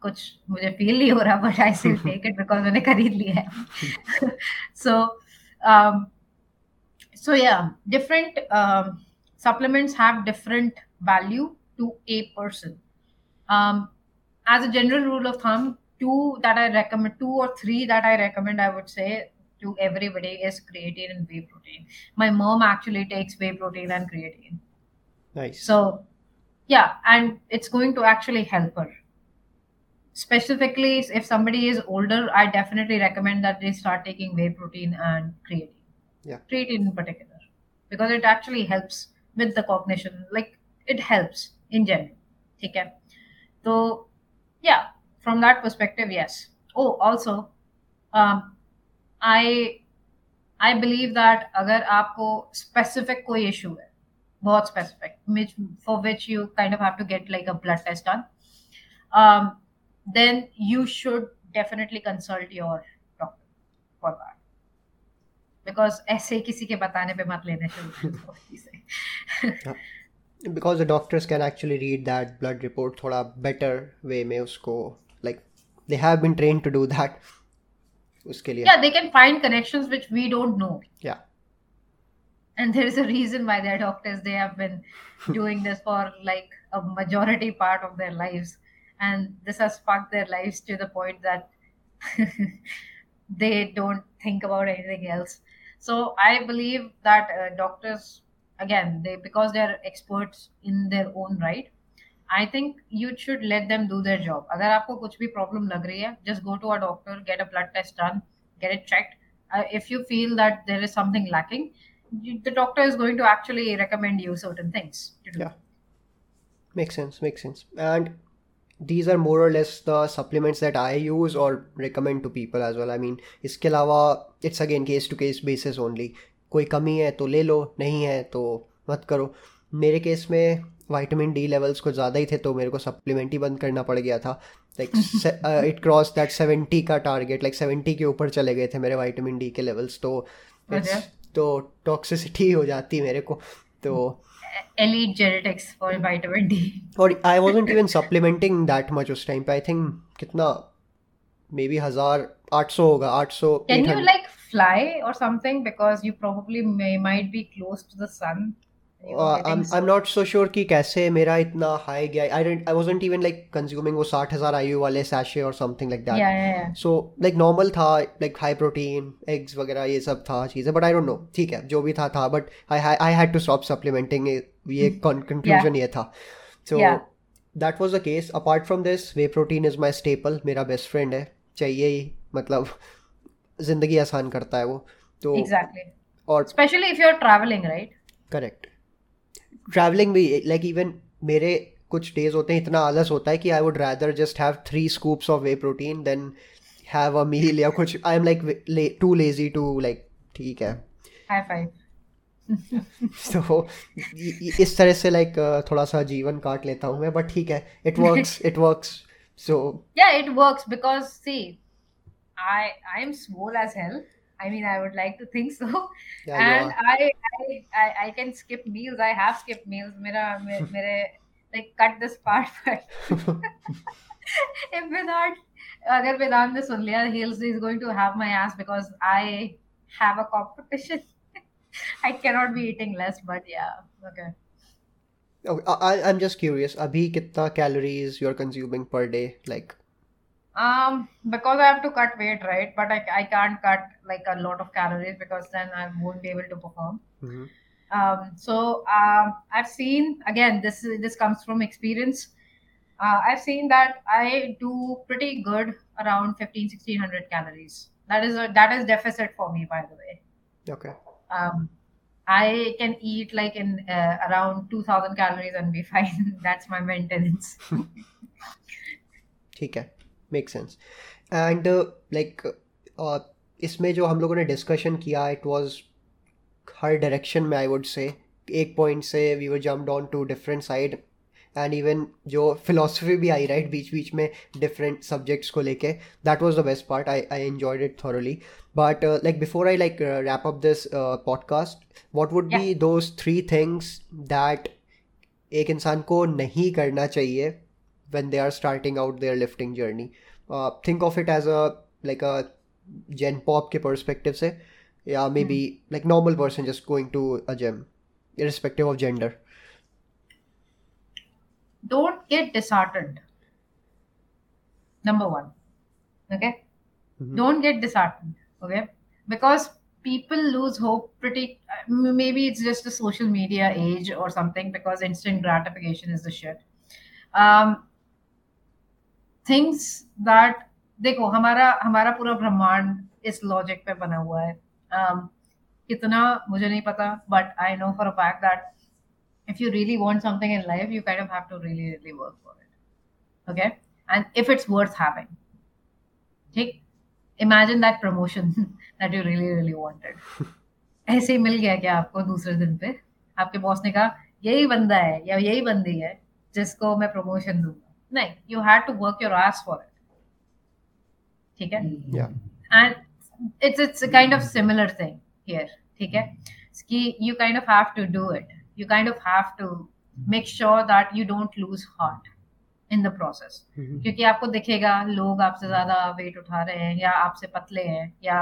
कुछ मुझे फील नहीं हो रहा but I still take it because मैंने खरीद लिया है so um so yeah different um, supplements have different value to a person um, as a general rule of thumb, two that I recommend, two or three that I recommend, I would say to everybody is creatine and whey protein. My mom actually takes whey protein and creatine. Nice. So, yeah, and it's going to actually help her. Specifically, if somebody is older, I definitely recommend that they start taking whey protein and creatine. Yeah. Creatine in particular, because it actually helps with the cognition. Like, it helps in general. Okay. So, yeah, from that perspective, yes. Oh, also, I I believe that अगर आपको specific कोई issue है बहुत specific for which you kind of have to get like a blood test done then you should definitely consult your doctor for that because ऐसे किसी के बताने पे मत लेने शुरू [laughs] कर दो चीजें because the doctors can actually read that blood report थोड़ा better way में उसको like they have been trained to do that उसके लिए yeah they can find connections which we don't know Yeah. and there is a reason why they're doctors they have been [laughs] doing this for like a majority part of their lives and this has fucked their lives to the point that [laughs] they don't think about anything else so i believe that uh, doctors again they because they're experts in their own right I think you should let them do their job. अगर आपको कुछ भी problem लग रही है, just go to a doctor, get a blood test done, get it checked. Uh, if you feel that there is something lacking, you, the doctor is going to actually recommend you certain things to do. Yeah. Makes sense, makes sense. And these are more or less the supplements that I use or recommend to people as well. I mean, इसके अलावा it's again case to case basis only. कोई कमी है तो ले लो नहीं है तो मत करो मेरे केस में वाइटामिन डी लेवल्स कुछ ज़्यादा ही थे तो मेरे को सप्लीमेंट ही बंद करना पड़ गया था like it cross that seventy का टारगेट लाइक सेवेंटी के ऊपर चले गए थे मेरे वाइटामिन डी के लेवल्स तो अच्छा। तो टॉक्सिसिटी हो जाती मेरे को तो Elite genetics for vitamin D. और I wasn't even supplementing that much उस टाइम पे आई थिंक कितना मे बी हज़ार आठ सौ होगा आठ सौ Can you like fly or something because you probably may might be close to the sun. Uh, कि कैसे मेरा इतना हाई गया I I wasn't even like consuming वो साठ हज़ार आई वाले सैशे और something like that so like normal था लाइक हाई प्रोटीन एग्स वगैरह ये सब था चीज़ें बट आई डोंट नो ठीक है जो भी था था but I I had to stop supplementing ये कंक्लूजन hmm. ये था। So that was the case apart from this whey protein is my staple मेरा बेस्ट फ्रेंड है। चाहिए ही मतलब ज़िंदगी आसान करता है वो तो Exactly. और Especially if you're traveling, right? Correct traveling भी लाइक इवन मेरे कुछ डेज़ होते हैं इतना आलस होता है कि I would rather just have three scoops of whey protein than have a meal या कुछ I am like too lazy to like ठीक है High five. [laughs] तो इस तरह से लाइक थोड़ा सा जीवन काट लेता हूँ मैं बट ठीक है it works it works so Yeah, it works because see, I I'm small as hell. I mean, I would like to think so. Yeah, and I, I, I can skip meals. I have skipped meals. Mera, [laughs] mere, like cut this part. But [laughs] if Vedant, agar Vedant ne sun liya, he's, he's going to have my ass because I have a competition. [laughs] I cannot be eating less. But yeah, okay. Okay, I, I'm just curious. Abhi, kitna calories you're consuming per day? Like Um, because I have to cut weight, right? But I, I can't cut like a lot of calories because then I won't be able to perform. Um, so um, I've seen again this is- this comes from experience. Uh, I've seen that I do pretty good around 15 1600 calories. That is a that is deficit for me, by the way. Okay Um, I can eat like in uh, around 2000 calories and be fine. [laughs] That's my maintenance. [laughs] ठीक है make sense and like इसमें जो हम लोगों ने discussion किया it was her direction में आई would से एक पॉइंट से we were jumped on to different side and even जो फिलोसफी भी आई राइट बीच बीच में डिफरेंट सब्जेक्ट्स को लेके that was the best part I I enjoyed it thoroughly but like before I like wrap up this podcast what would be those three things that एक इंसान को नहीं करना चाहिए? when they are starting out their lifting journey. Uh, think of it as a like a gen pop ke perspective say yeah maybe mm. like normal person just going to a gym irrespective of gender. Don't get disheartened. Number one okay? Mm-hmm. don't get disheartened okay? Because people lose hope pretty uh, maybe it's just the social media age or something because instant gratification is the shit. Um, things that देखो हमारा हमारा पूरा ब्रह्मांड इस logic पे बना हुआ है। Um, कितना मुझे नहीं पता but I know for at that if you really want something in life you kind have to really really work for it okay and if it's worth having ठीक? Imagine that promotion that you really really wanted ऐसे ही मिल गया क्या आपको दूसरे दिन पे? आपके बॉस ने कहा यही बंदा है या यही बंदी है जिसको मैं प्रमोशन दूँगा। नहीं you had to work your ass for it ठीक है Yeah. and it's it's a kind of similar thing here ठीक है कि you kind of have to do it you kind of have to make sure that you don't lose heart in the process Mhm. क्योंकि आपको दिखेगा लोग आपसे ज्यादा wait उठा रहे हैं या आपसे पतले हैं या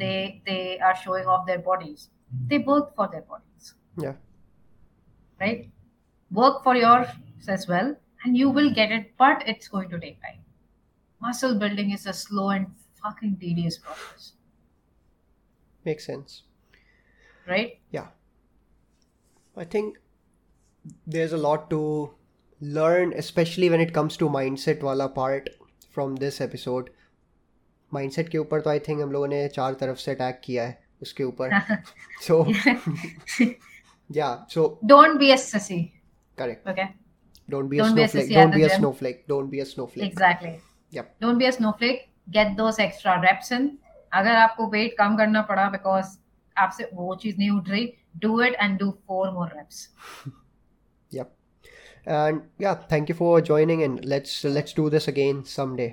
they they are showing off their bodies they work for their bodies Yeah. right work for yours as well and you will get it but it's going to take time muscle building is a slow and fucking tedious process Makes sense. right Yeah. I think there's a lot to learn, especially when it comes to mindset wala part from this episode. Mindset के ऊपर तो I think हम लोगों ने चार तरफ से attack किया है उसके ऊपर. So yeah, so don't be a sissy correct. okay Don't be a Don't be a snowflake. sissy at Don't the be a gym. snowflake. Don't be a snowflake. exactly Yep. don't be a snowflake get those extra reps in अगर आपको wait कम करना पड़ा because आपसे वो चीज नहीं उठ रही do it and do four more reps Yep. And yeah, thank you for joining and let's let's do this again someday.